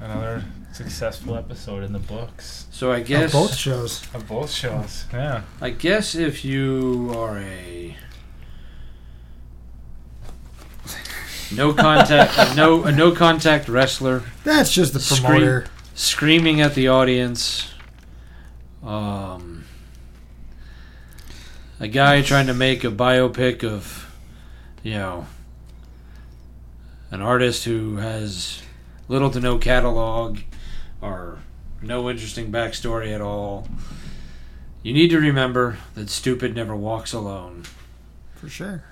Another successful episode in the books so I Of guess both shows. of both shows. Yeah. I guess if you are a no contact, a no a no contact wrestler, That's just the Scream. promoter. screaming at the audience, um, a guy trying to make a biopic of, you know, an artist who has little to no catalog or no interesting backstory at all. You need to remember that stupid never walks alone. For sure.